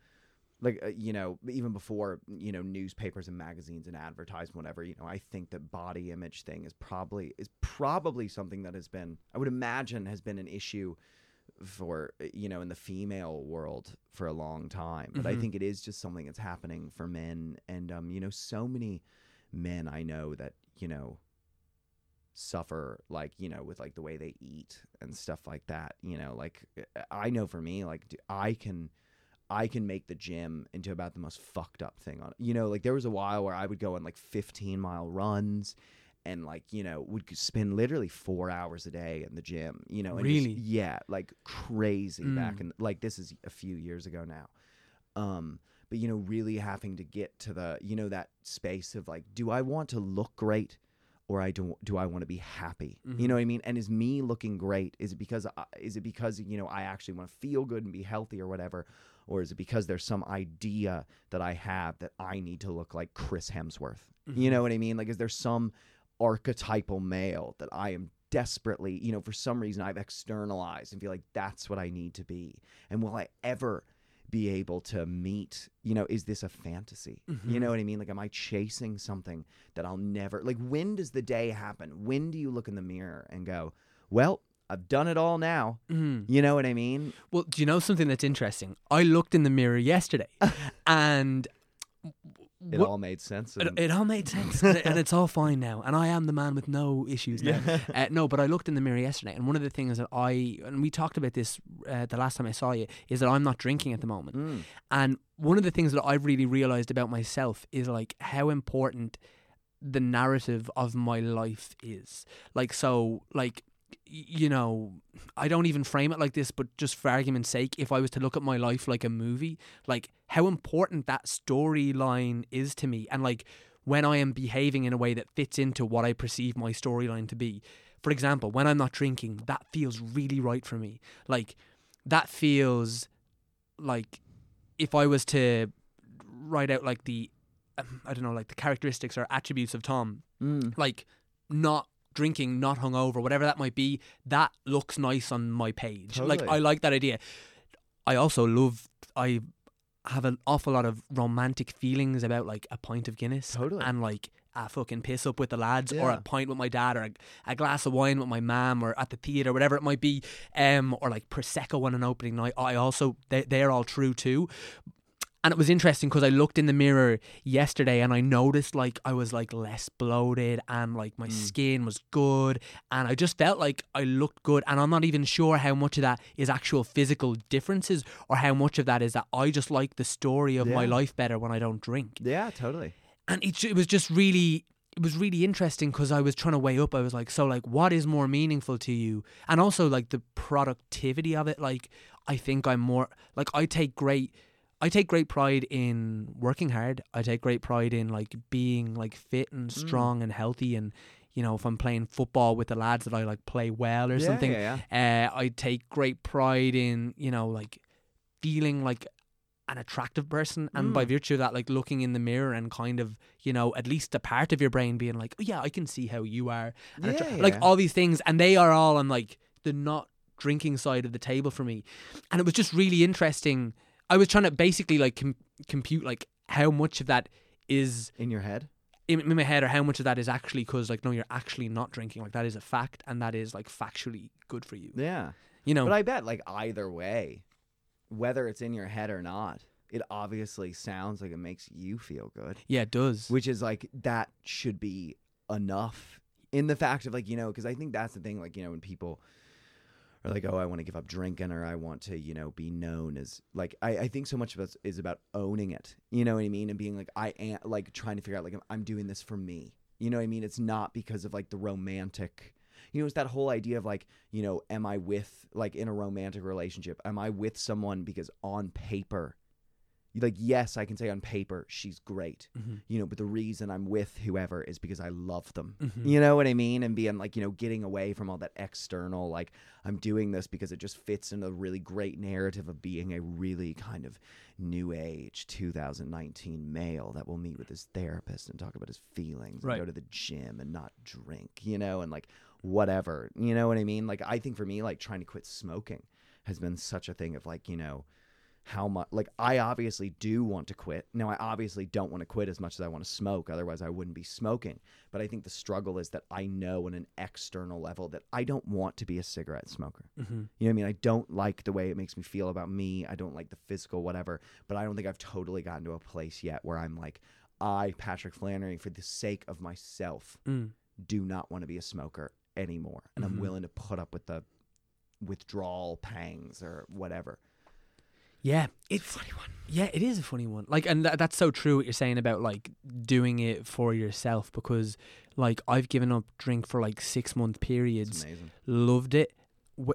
Like uh, you know, even before you know newspapers and magazines and advertisement, whatever you know, I think that body image thing is probably is probably something that has been, I would imagine, has been an issue for uh, you know in the female world for a long time but i Mhm. think it is just something that's happening for men and um you know so many men i know that you know suffer like you know with like the way they eat and stuff like that you know like uh, i know for me like i can i can make the gym into about the most fucked up thing on you know like there was a while where i would go on like 15 mile runs and like you know would spend literally four hours a day in the gym you know and just- Really? yeah like crazy back Mm. in like this is a few years ago now um but you know really having to get to the you know that space of like do i want to look great or i don't do i want to be happy you Mhm. know what i mean and is me looking great is it because I, is it because you know i actually want to feel good and be healthy or whatever or is it because there's some idea that i have that i need to look like chris hemsworth you Mhm. know what i mean like is there some archetypal male that i am desperately you know for some reason i've externalized and feel like that's what i need to be and will i ever be able to meet you know is this a fantasy you Mhm. know what i mean like am i chasing something that i'll never like when does the day happen when do you look in the mirror and go well i've done it all now Mhm. you know what i mean Well, do you know something that's interesting? I looked in the mirror yesterday, and it what- all made sense it, and- it all made sense, and, it- and it's all fine now. And I am the man with no issues now. Uh, no, but I looked in the mirror yesterday, and one of the things that I and we talked about this uh, the last time I saw you is that I'm not drinking at the moment, Mm. and one of the things that I've really realized about myself is like how important the narrative of my life is. Like so, like you know, I don't even frame it like this, but just for argument's sake, if I was to look at my life like a movie, like how important that storyline is to me, and like when I am behaving in a way that fits into what I perceive my storyline to be. For example, when I'm not drinking, that feels really right for me. Like that feels like if I was to write out like the um, I don't know, like the characteristics or attributes of Tom, Mm. like not drinking, not hungover, whatever that might be, that looks nice on my page. Like I like that idea. I also love I have an awful lot of romantic feelings about like a pint of Guinness Totally. and like a fucking piss up with the lads or a pint with my dad or a, a glass of wine with my mum or at the theatre whatever it might be um or like prosecco on an opening night I also they, they're all true too and it was interesting because I looked in the mirror yesterday and I noticed like I was like less bloated and like my mm. skin was good and I just felt like I looked good and I'm not even sure how much of that is actual physical differences or how much of that is that I just like the story of my life better when I don't drink yeah totally and it, it was just really it was really interesting because I was trying to weigh up. I was like, so like, what is more meaningful to you? And also like the productivity of it. Like, I think I'm more like I take great. I take great pride in working hard. I take great pride in like being like fit and strong and healthy and you know if I'm playing football with the lads that I like play well or Yeah, something. yeah, yeah. Uh, I take great pride in you know like feeling like an attractive person and by Mm. virtue of that like looking in the mirror and kind of you know at least a part of your brain being like oh yeah I can see how you are and attra- Yeah, like all these things and they are all I'm like the not drinking side of the table for me, and it was just really interesting. I was trying to basically like com- compute like how much of that is In your head? in, in my head or how much of that is actually because like no you're actually not drinking like that is a fact and that is like factually good for you Yeah. you know But I bet like either way, whether it's in your head or not, it obviously sounds like it makes you feel good. yeah it does Which is like that should be enough in the fact of like, you know, because I think that's the thing, like, you know, when people are like, oh, I want to give up drinking or I want to, you know, be known as like, I, I think so much of us is about owning it. You know what I mean? And being like, I am like trying to figure out, like, I'm doing this for me. You know what I mean? It's not because of like the romantic. You know, it's that whole idea of like, you know, am I with like in a romantic relationship? Am I with someone because on paper, like, yes, I can say on paper she's great Mhm. you know, but the reason I'm with whoever is because I love them. Mhm. You know what I mean? And being like, you know, getting away from all that external, like, I'm doing this because it just fits in a really great narrative of being a really kind of new age 2019 male that will meet with his therapist and talk about his feelings Right. and go to the gym and not drink, you know, and like whatever. You know what I mean? Like, I think for me, like, trying to quit smoking has been such a thing of like, you know, how much like I obviously do want to quit. Now I obviously don't want to quit as much as I want to smoke, otherwise I wouldn't be smoking. But I think the struggle is that I know on an external level that I don't want to be a cigarette smoker. Mhm. You know what I mean? I don't like the way it makes me feel about me. I don't like the physical whatever, but I don't think I've totally gotten to a place yet where I'm like I, Patrick Flannery, for the sake of myself, Mm. do not want to be a smoker anymore. And Mhm. I'm willing to put up with the withdrawal pangs or whatever. Yeah it's funny one yeah it is a funny one like and tha- that's so true what you're saying about like doing it for yourself because like I've given up drink for like six month periods amazing. loved it.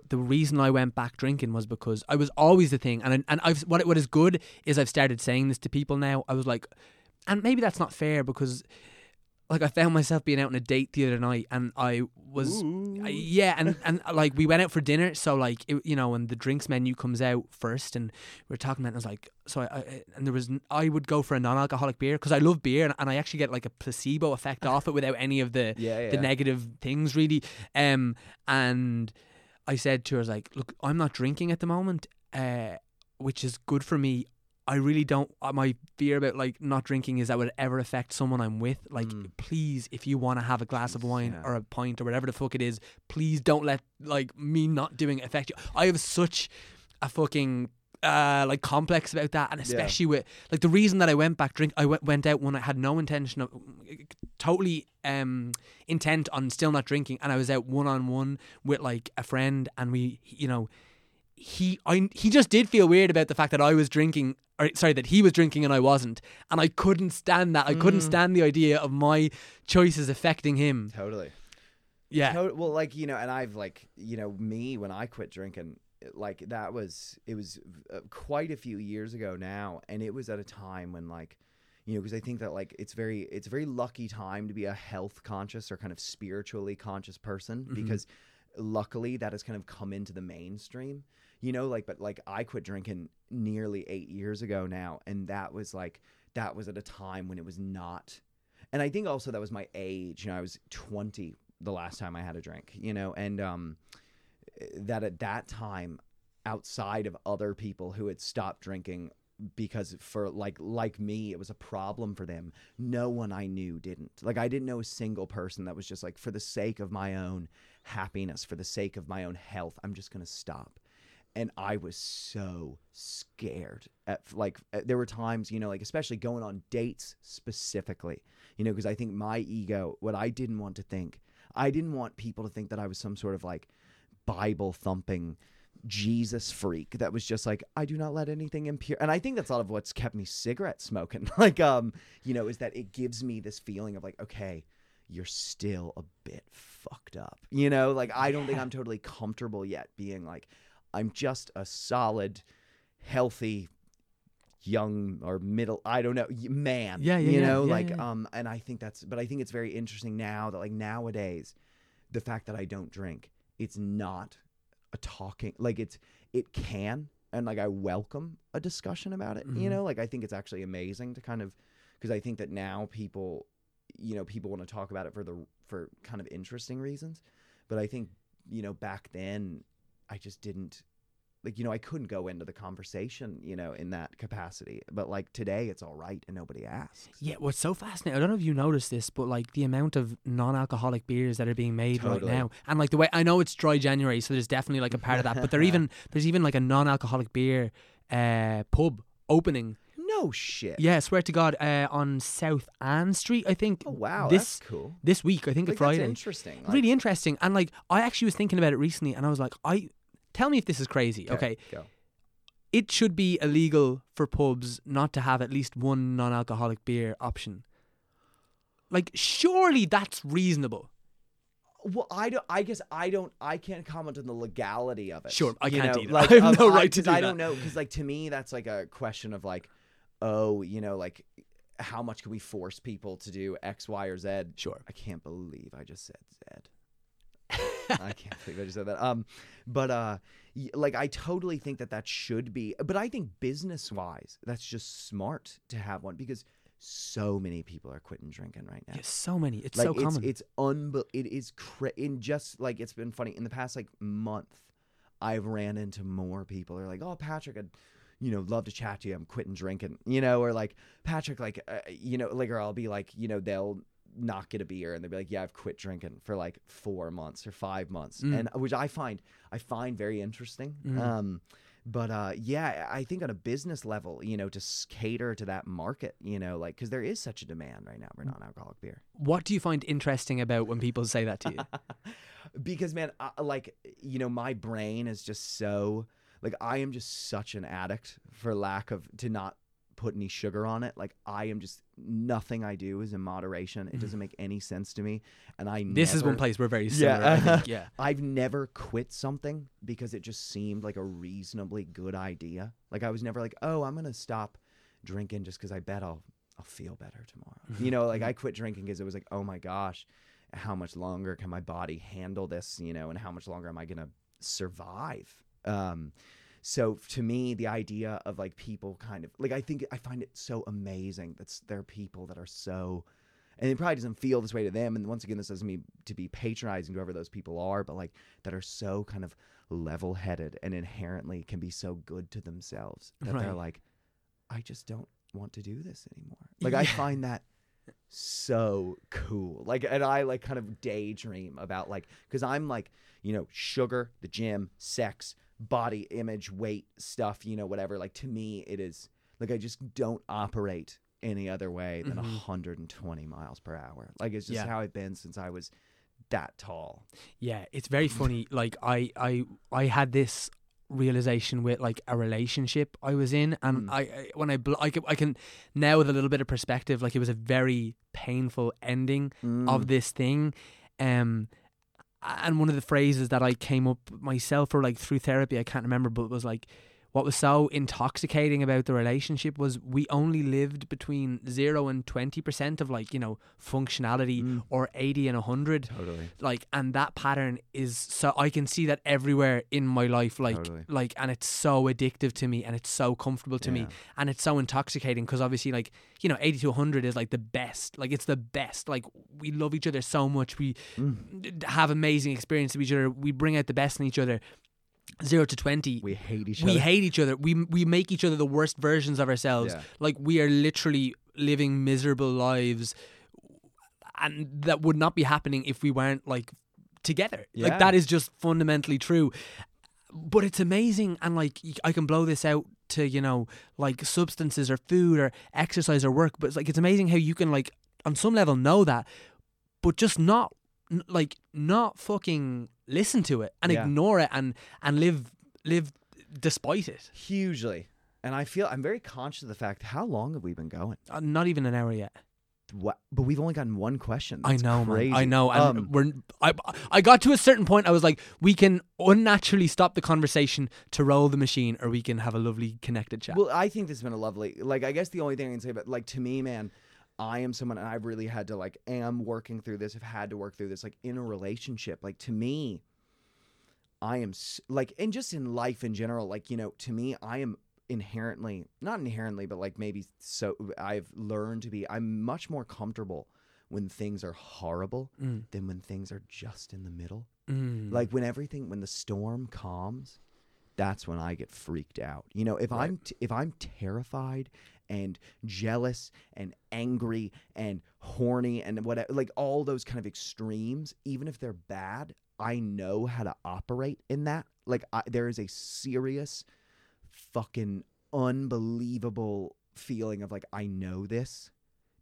The reason I went back drinking was because I was always the thing, and I- and I've what what is good is I've started saying this to people now. I was like, and maybe that's not fair because, like, I found myself being out on a date the other night, and I was. I- yeah, and and like we went out for dinner, so like it, you know, and the drinks menu comes out first, and we were talking about. it, And I was like, so I, I and there was I would go for a non-alcoholic beer because I love beer, and, and I actually get like a placebo effect off it without any of the Yeah, yeah. the negative things really. Um, and I said to her, I was like, look, I'm not drinking at the moment, uh, which is good for me. I really don't. Uh, my fear about like not drinking is that would ever affect someone I'm with. Like, Mm. please, if you want to have a glass of wine yeah. or a pint or whatever the fuck it is, please don't let like me not doing it affect you. I have such a fucking uh like complex about that and especially with like the reason that I went back drink I went, went out when I had no intention of totally um intent on still not drinking and I was out one on one with like a friend and we you know he I he just did feel weird about the fact that I was drinking or sorry that he was drinking and I wasn't and I couldn't stand that I couldn't Mm. stand the idea of my choices affecting him Totally. yeah To- well, like you know, and I've like you know me when I quit drinking, like that was it was uh, quite a few years ago now, and it was at a time when like you know because I think that like it's very it's a very lucky time to be a health conscious or kind of spiritually conscious person Mhm. because luckily that has kind of come into the mainstream. You know, like but like I quit drinking nearly eight years ago now, and that was like that was at a time when it was not and I think also that was my age. You know, I was 20 the last time I had a drink, you know, and um, that at that time, outside of other people who had stopped drinking because for like like me it was a problem for them no one i knew didn't like i didn't know a single person that was just like for the sake of my own happiness for the sake of my own health i'm just going to stop and i was so scared at like uh, there were times you know like especially going on dates specifically you know because i think my ego what i didn't want to think i didn't want people to think that i was some sort of like bible thumping jesus freak that was just like i do not let anything impure and i think that's a lot of what's kept me cigarette smoking like um you know is that it gives me this feeling of like okay you're still a bit fucked up you know like i don't think i'm totally comfortable yet being like i'm just a solid healthy young or middle i don't know man. Yeah, yeah, you yeah, know yeah, like um and i think that's but i think it's very interesting now that like nowadays the fact that i don't drink it's not a talking like it's it can and like i welcome a discussion about it you Mhm. know like i think it's actually amazing to kind of because i think that now people you know people want to talk about it for the for kind of interesting reasons but i think you know back then I just didn't like you know I couldn't go into the conversation you know in that capacity. But like today, it's all right and nobody asks. Yeah, what's so fascinating, I don't know if you noticed this, but like the amount of non alcoholic beers that are being made Totally. right now. And like the way I know it's dry January, so there's definitely like a part of that. But there even there's even like a non alcoholic beer uh pub opening. No shit. Yeah, swear to God, uh on South Anne Street, I think. Oh wow, This that's cool. this week, I think Like, it's Friday. That's interesting. Like, really interesting. And like I actually was thinking about it recently and I was like, I tell me if this is crazy. Okay. It should be illegal for pubs not to have at least one non alcoholic beer option. Like surely that's reasonable. Well, I don't. I guess I don't. I can't comment on the legality of it. Sure, I can't know? either. Like, I have no right to do I don't know because, like, to me, that's like a question of like, oh, you know, like, how much can we force people to do X, Y, or Z? Sure. I can't believe I just said Z. I can't believe I just said that. Um, but uh, like, I totally think that that should be. But I think business wise, that's just smart to have one because so many people are quitting drinking right now Yeah, so many. It's like so it's common. it's unbe- it is cra- in just like it's been funny in the past like month i've ran into more people They're like oh patrick i'd you know love to chat to you i'm quitting drinking you know or like patrick like uh, you know like or i'll be like you know they'll not get a beer and they'll be like yeah i've quit drinking for like four months or five months Mm. and which i find i find very interesting Mm. um but uh, yeah, I think on a business level, you know, to cater to that market, you know, like because there is such a demand right now Mm. for non-alcoholic beer. what do you find interesting about when people say that to you? because man I, like you know my brain is just so like i am just such an addict for lack of to not put any sugar on it like i am just nothing i do is in moderation it doesn't mm. make any sense to me and i this is one place we're very Yeah. similar. I think. Yeah. I've never quit something because it just seemed like a reasonably good idea. Like I was never like, "Oh, I'm going to stop drinking just cuz I bet I'll I'll feel better tomorrow." Mm-hmm. You know, like mm-hmm. I quit drinking because it was like, "Oh my gosh, how much longer can my body handle this, you know, and how much longer am I going to survive?" Um so to me, the idea of like people kind of like I think I find it so amazing that there are people that are so and it probably doesn't feel this way to them. And once again, this doesn't mean to be patronizing to whoever those people are, but like that are so kind of level headed and inherently can be so good to themselves that they're like, I just don't want to do this anymore. Like I find that so cool. Like, and I like kind of daydream about like, cause I'm like, you know, sugar, the gym, sex, body image, weight stuff, you know, whatever. Like to me, it is like I just don't operate any other way than Mhm. 120 miles per hour. Like it's just Yeah. how I've been since I was that tall. Yeah, it's very funny. Like I, I, I had this realization with like a relationship I was in, and Mm. I, I when I, bl- I can, I can now with a little bit of perspective, like it was a very painful ending Mm. of this thing, um, and one of the phrases that I came up myself or like through therapy, I can't remember, but it was like. What was so intoxicating about the relationship was we only lived between zero and twenty percent of like you know functionality, Mm. or eighty and hundred Totally. like and that pattern is so i can see that everywhere in my life like Totally. like and it's so addictive to me and it's so comfortable to me and it's so intoxicating because obviously like you know 80 to 100 is like the best like it's the best like we love each other so much we Mm. have amazing experience with each other we bring out the best in each other 0 to 20 We hate each we other. hate each other. We we make each other the worst versions of ourselves. Yeah. Like we are literally living miserable lives, and that would not be happening if we weren't like together. Yeah. Like that is just fundamentally true. But it's amazing, and like i can blow this out to you know like substances or food or exercise or work. But it's like it's amazing how you can like on some level know that, but just not like not fucking listen to it and Yeah. ignore it and and live live despite it. Hugely. And I feel I'm very conscious of the fact how long have we been going? Uh, not even an hour yet. What? But we've only gotten one question. I know, crazy. man. I know, and Um, we're. I I got to a certain point. I was like, we can unnaturally stop the conversation to roll the machine, or we can have a lovely connected chat. Well, I think this has been a lovely. Like, I guess the only thing I can say but like, to me, man, I am someone, and I've really had to, like, am working through this. Have had to work through this, like, in a relationship. Like, to me, I am like, and just in life in general, like, you know, to me, I am inherently, not inherently, but like maybe so. I've learned to be. I'm much more comfortable when things are horrible Mm. than when things are just in the middle. Mm. Like when everything, when the storm calms, that's when I get freaked out. You know, if Right. I'm t- if I'm terrified and jealous and angry and horny and whatever, like all those kind of extremes, even if they're bad, I know how to operate in that. Like I, there is a serious, fucking unbelievable feeling of like I know this.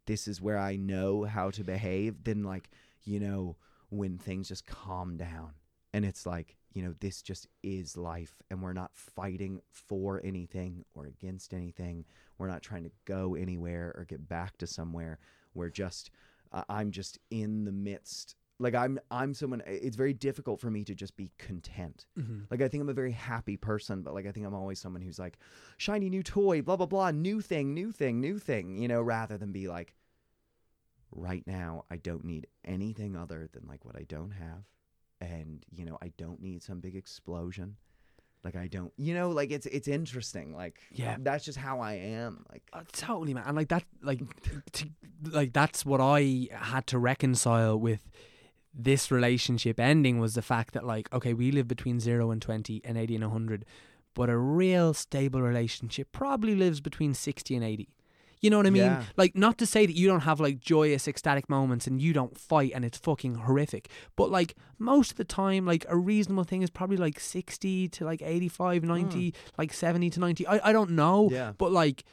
This is where I know how to behave. Then like you know when things just calm down and it's like you know this just is life and we're not fighting for anything or against anything. We're not trying to go anywhere or get back to somewhere. We're just I- i'm just in the midst like i'm i'm someone it's very difficult for me to just be content. Mhm. like i think i'm a very happy person but like i think i'm always someone who's like shiny new toy blah blah blah new thing new thing new thing you know rather than be like right now I don't need anything other than like what I don't have and you know I don't need some big explosion like I don't you know like it's it's interesting like Yeah. that's just how I am like Uh, totally, man. And like that, like, to, like that's what I had to reconcile with this relationship ending was the fact that, like, okay, we live between zero and twenty and eighty and hundred, but a real stable relationship probably lives between sixty and eighty. You know what I mean? Yeah. Like, not to say that you don't have like joyous, ecstatic moments and you don't fight and it's fucking horrific, but like most of the time, like a reasonable thing is probably like 60 to like 85, 90, like 70 to 90. I, I don't know. Yeah. But like,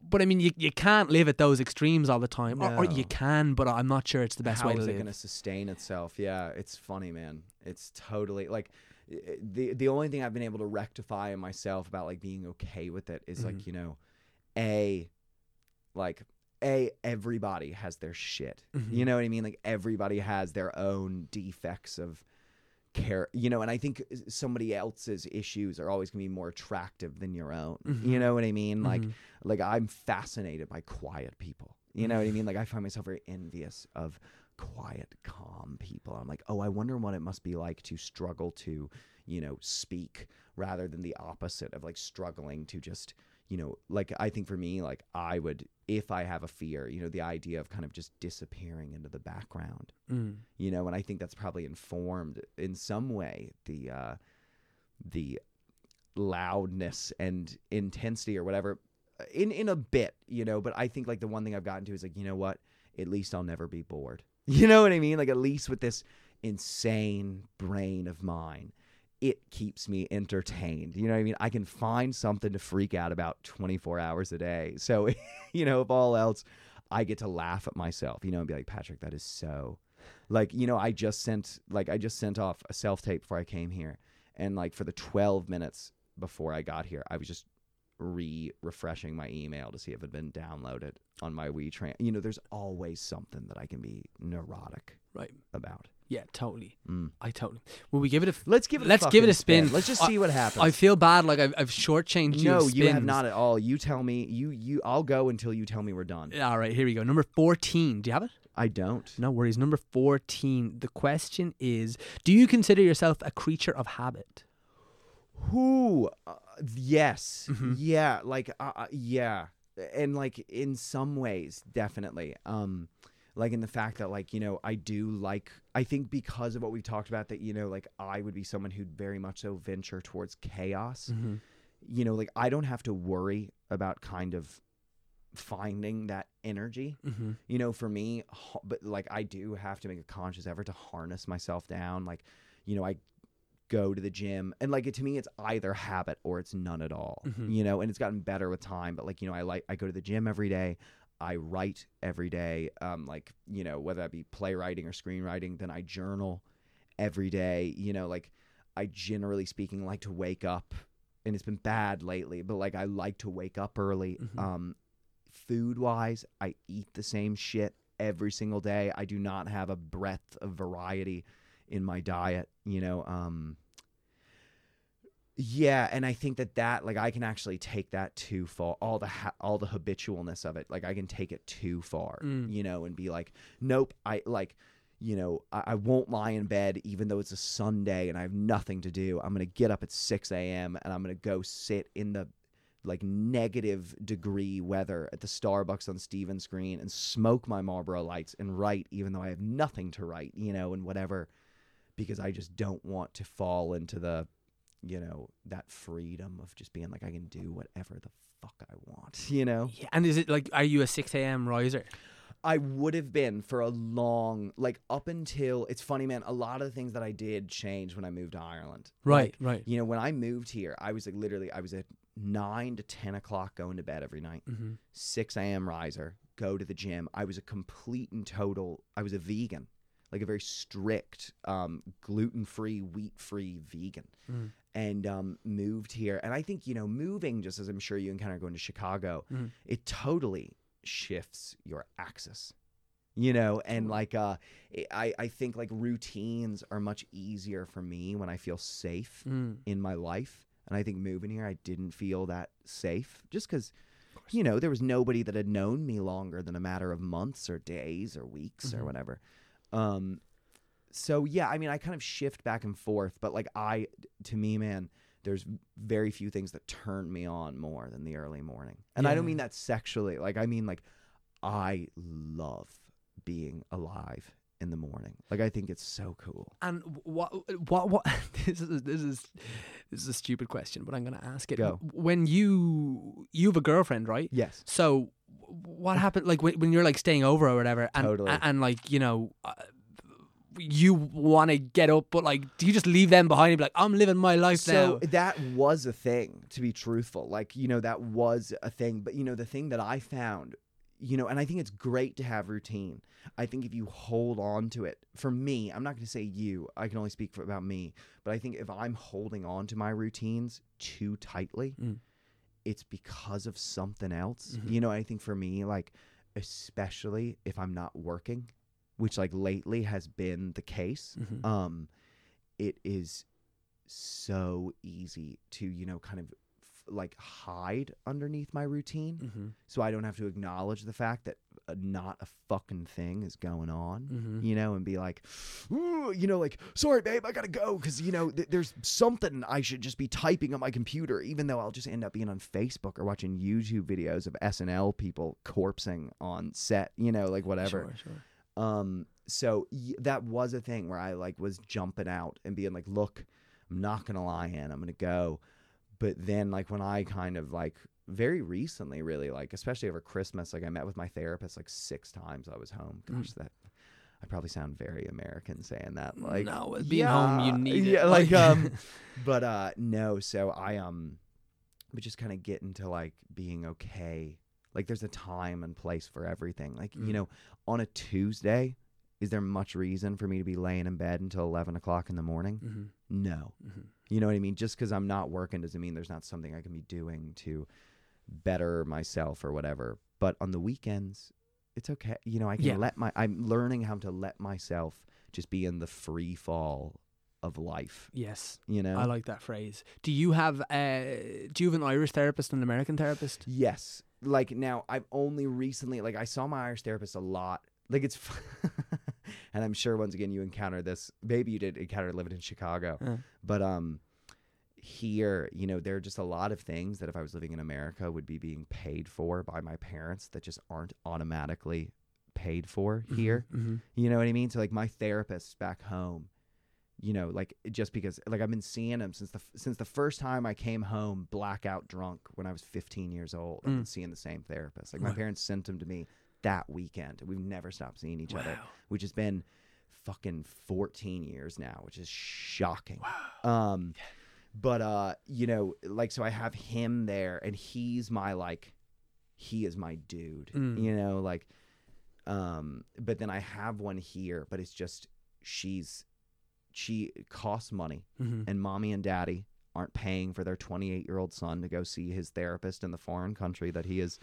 but I mean, you, you can't live at those extremes all the time. Or, or you can, but I'm not sure it's the best how way to is it going to sustain itself yeah it's funny man it's totally like the the only thing I've been able to rectify in myself about like being okay with it is Mhm. like you know a like a everybody has their shit. Mhm. you know what i mean? Like everybody has their own defects of care you know and i think somebody else's issues are always going to be more attractive than your own. You Mhm. know what i mean? Like Mhm. like i'm fascinated by quiet people. You know what i mean? Like i find myself very envious of quiet calm people. I'm like oh i wonder what it must be like to struggle to you know speak rather than the opposite of like struggling to just you know like i think for me like i would if i have a fear you know the idea of kind of just disappearing into the background. Mm. you know and i think that's probably informed in some way the uh the loudness and intensity or whatever uh, in in a bit you know but i think like the one thing i've gotten to is like you know what? At least i'll never be bored. You know what i mean? Like at least with this insane brain of mine it keeps me entertained you know what i mean i can find something to freak out about 24 hours a day so you know if all else i get to laugh at myself you know and be like patrick that is so like you know i just sent like i just sent off a self tape before i came here and like for the 12 minutes before i got here i was just re refreshing my email to see if it had been downloaded on my WeTran. You know, there's always something that I can be neurotic Right. about. Yeah, totally. Mm. I totally. Will we give it a? F- Let's give it. Let's a give it a fucking spin. Let's just I- see what happens. I feel bad. Like I've, I've shortchanged you. no, you have not at all. You tell me. You you. I'll go until you tell me we're done. All right, here we go. Number 14. Do you have it? I don't. No worries. Number 14. The question is Do you consider yourself a creature of habit? Who? Uh, yes. Mhm. Yeah. Like. Uh, uh, yeah. And like in some ways, definitely. Um, like in the fact that like you know I do like I think because of what we talked about that you know like I would be someone who'd very much so venture towards chaos. Mm-hmm. You know, like I don't have to worry about kind of finding that energy Mm-hmm. you know for me but like i do have to make a conscious effort to harness myself down like you know i go to the gym and like it to me it's either habit or it's none at all Mhm. you know and it's gotten better with time but like you know i like i go to the gym every day i write every day um like you know whether that be playwriting or screenwriting then i journal every day you know like i generally speaking like to wake up and it's been bad lately but like i like to wake up early Mhm. um food wise i eat the same shit every single day i do not have a breadth of variety in my diet you know um yeah and i think that that like i can actually take that too far all the ha- all the habitualness of it like i can take it too far Mm. you know and be like nope i like you know I, I won't lie in bed even though it's a sunday and i have nothing to do i'm gonna get up at 6 a.m and i'm gonna go sit in the like negative degree weather at the Starbucks on Stephen's Green and smoke my Marlboro lights and write even though I have nothing to write, you know, and whatever because I just don't want to fall into the you know, that freedom of just being like I can do whatever the fuck I want, you know? Yeah, and is it like, are you a 6 a.m. riser? I would have been for a long like up until it's funny man, a lot of the things that I did changed when I moved to Ireland. Right, Like, right. You know, when I moved here, I was like literally I was at nine to ten o'clock going to bed every night. Mm-hmm. 6 a.m. riser, go to the gym. I was a complete and total, I was a vegan, like a very strict, um, gluten free, wheat free vegan. Mm. And um, moved here. And I think, you know, moving, just as I'm sure you encounter going to Chicago, Mhm. it totally shifts your axis. You know, and like uh, I, I think like routines are much easier for me when I feel safe Mm. in my life. And I think moving here, I didn't feel that safe just because, you know, there was nobody that had known me longer than a matter of months or days or weeks or Mhm. whatever. Um, so yeah, I mean, I kind of shift back and forth, but like I, to me, man, there's very few things that turn me on more than the early morning. And I don't mean that sexually. Like, I mean, like, I love being alive in the morning. Like, I think it's so cool. And what, what, what? This is this is this is a stupid question, but I'm gonna ask it. Go. When you you have a girlfriend, right? Yes. So what happened? Like when, when you're like staying over or whatever, and Totally. and, and, like you know. Uh, you want to get up, but like, do you just leave them behind and be like, "I'm living my life now? so now"? that was a thing to be truthful like you know that was a thing but you know the thing that i found you know and i think it's great to have routine i think if you hold on to it for me i'm not going to say you i can only speak for, about me but i think if i'm holding on to my routines too tightly Mm. it's because of something else Mhm. you know i think for me like especially if i'm not working which like lately has been the case Mhm. um it is so easy to you know kind of like hide underneath my routine Mhm. so i don't have to acknowledge the fact that uh, not a fucking thing is going on Mhm. you know and be like "Ooh," you know like sorry babe i gotta go because you know th- there's something i should just be typing on my computer even though i'll just end up being on facebook or watching youtube videos of snl people corpsing on set you know like whatever Sure, sure. um, so y- that was a thing where I like was jumping out and being like, "Look, I'm not gonna lie, Ann, I'm gonna go." But then, like when I kind of like very recently, really like, especially over Christmas, like I met with my therapist like six times. I was home. Mm. Gosh, that I probably sound very American saying that. Like, no, being home, you yeah, need it. yeah, like um, but uh, no. So I um, but just kind of get into like being okay. Like there's a time and place for everything. Like Mm. you know, on a Tuesday, is there much reason for me to be laying in bed until eleven o'clock in the morning? Mhm. No. Mhm. You know what I mean? Just because I'm not working doesn't mean there's not something I can be doing to better myself or whatever. But on the weekends, it's okay. You know, I can Yeah. let my. I'm learning how to let myself just be in the free fall of life. Yes, You know. I like that phrase. Do you have uh, do you have an Irish therapist and an American therapist? Yes. Like now, I've only recently, like, I saw my Irish therapist a lot. Like, it's, and I'm sure once again you encounter this. Maybe you did encounter living in Chicago, Uh. but um, here, you know, there are just a lot of things that if I was living in America would be being paid for by my parents that just aren't automatically paid for here. Mm-hmm. You know what I mean? So like my therapist back home, you know, like just because like I've been seeing him since the since the first time I came home blackout drunk when I was 15 years old. I've been Mm. seeing the same therapist. Like my parents sent him to me that weekend. We've never stopped seeing each other, which has been fucking 14 years now, which is shocking. Wow. Um but uh you know, like so I have him there and he's my like he is my dude. Mm. You know, like um but then I have one here, but it's just she's she costs money Mm-hmm. and mommy and daddy aren't paying for their 28 year old son to go see his therapist in the foreign country that he is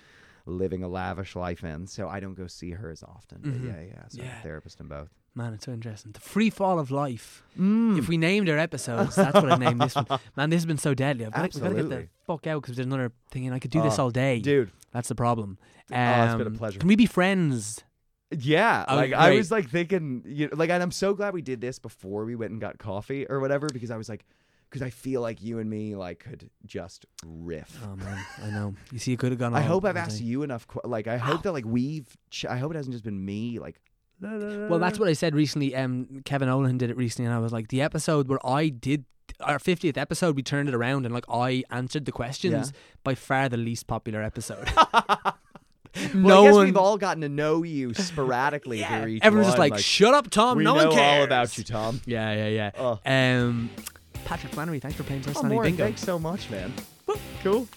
living a lavish life in. So I don't go see her as often. But Mhm. yeah, yeah. So Yeah. therapist in both. Man, it's so interesting. The free fall of life. Mm. If we named our episodes, that's what I'd name this one. Man, this has been so deadly. I've got, to get the fuck out because there's another thing, and I could do this Oh, all day. Dude. That's the problem. Oh, it's been a Um, pleasure. Can we be friends? Yeah, Oh, like I was like thinking, you know, like, and I'm so glad we did this before we went and got coffee or whatever because I was like, because I feel like you and me like could just riff. Oh man, I know. You see, it could have gone. I all- hope I've asked day. you enough. Qu- like, I hope that like we've. Ch- I hope it hasn't just been me. Like, Well, that's what I said recently. Um, Kevin Olin did it recently, and I was like, the episode where I did our fiftieth episode, we turned it around and like I answered the questions. By far the least popular episode. Well, no I guess one. we've all gotten to know you sporadically yeah, through each everyone's just one, like, "Shut up, Tom. we no know one cares." all about you, Tom. Yeah, yeah, yeah. Oh, Um, Patrick Flannery, thanks for playing oh personality Maureen, bingo. thanks so much, man. Cool.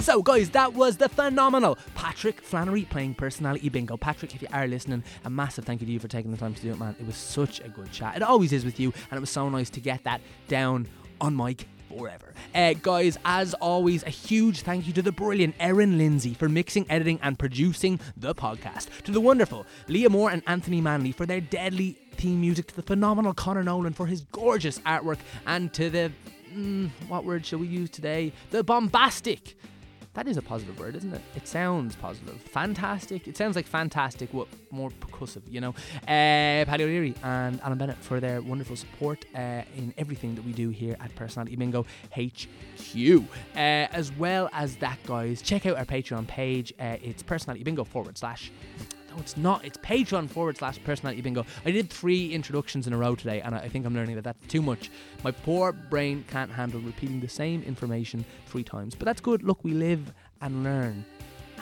So, guys, that was the phenomenal Patrick Flannery playing personality bingo. Patrick, if you are listening, a massive thank you to you for taking the time to do it, man. It was such a good chat. It always is with you, and it was so nice to get that down on mic forever. Uh, guys, as always, a huge thank you to the brilliant Erin Lindsay for mixing, editing, and producing the podcast. To the wonderful Leah Moore and Anthony Manley for their deadly theme music. To the phenomenal Connor Nolan for his gorgeous artwork. And to the. Mm, what word shall we use today? The bombastic. That is a positive word, isn't it? It sounds positive. Fantastic. It sounds like fantastic, what more percussive, you know? Uh, Paddy O'Leary and Alan Bennett for their wonderful support uh, in everything that we do here at Personality Bingo HQ. Uh, as well as that, guys, check out our Patreon page. Uh, it's Personality Bingo forward slash. No, it's not. It's Patreon forward slash personality bingo. I did three introductions in a row today, and I think I'm learning that that's too much. My poor brain can't handle repeating the same information three times. But that's good. Look, we live and learn.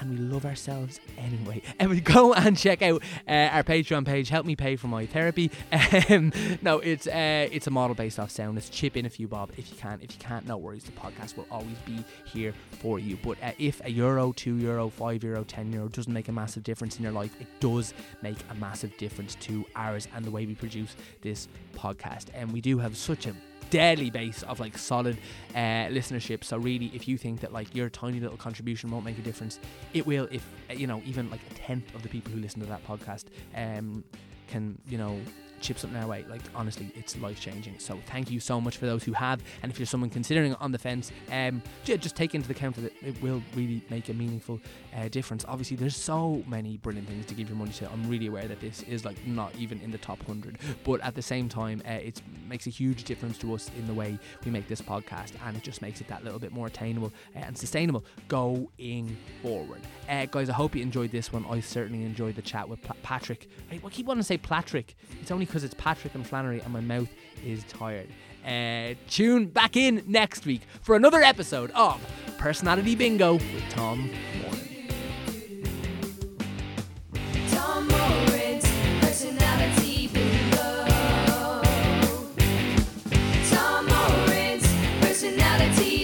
And we love ourselves anyway. And we go and check out uh, our Patreon page. Help me pay for my therapy. Um, no, it's uh, it's a model based off sound. Chip in a few bob if you can. If you can't, no worries. The podcast will always be here for you. But uh, if a euro, two euro, five euro, ten euro doesn't make a massive difference in your life, it does make a massive difference to ours and the way we produce this podcast. And we do have such a deadly base of like solid uh, listenership. So really, if you think that like your tiny little contribution won't make a difference, it will. If you know even like a tenth of the people who listen to that podcast um, can you know chip something our way. Like honestly, it's life changing. So thank you so much for those who have. And if you're someone considering on the fence, um, ju- just take into account that it will really make a meaningful uh, difference. Obviously, there's so many brilliant things to give your money to. I'm really aware that this is like not even in the top hundred, but at the same time, uh, it makes a huge difference to us in the way we make this podcast, and it just makes it that little bit more attainable uh, and sustainable going forward. Uh, guys, I hope you enjoyed this one. I certainly enjoyed the chat with Pa- Patrick. I keep wanting to say Patrick. It's only because it's Patrick and Flannery, and my mouth is tired. Uh, tune back in next week for another episode of Personality Bingo with Tom personality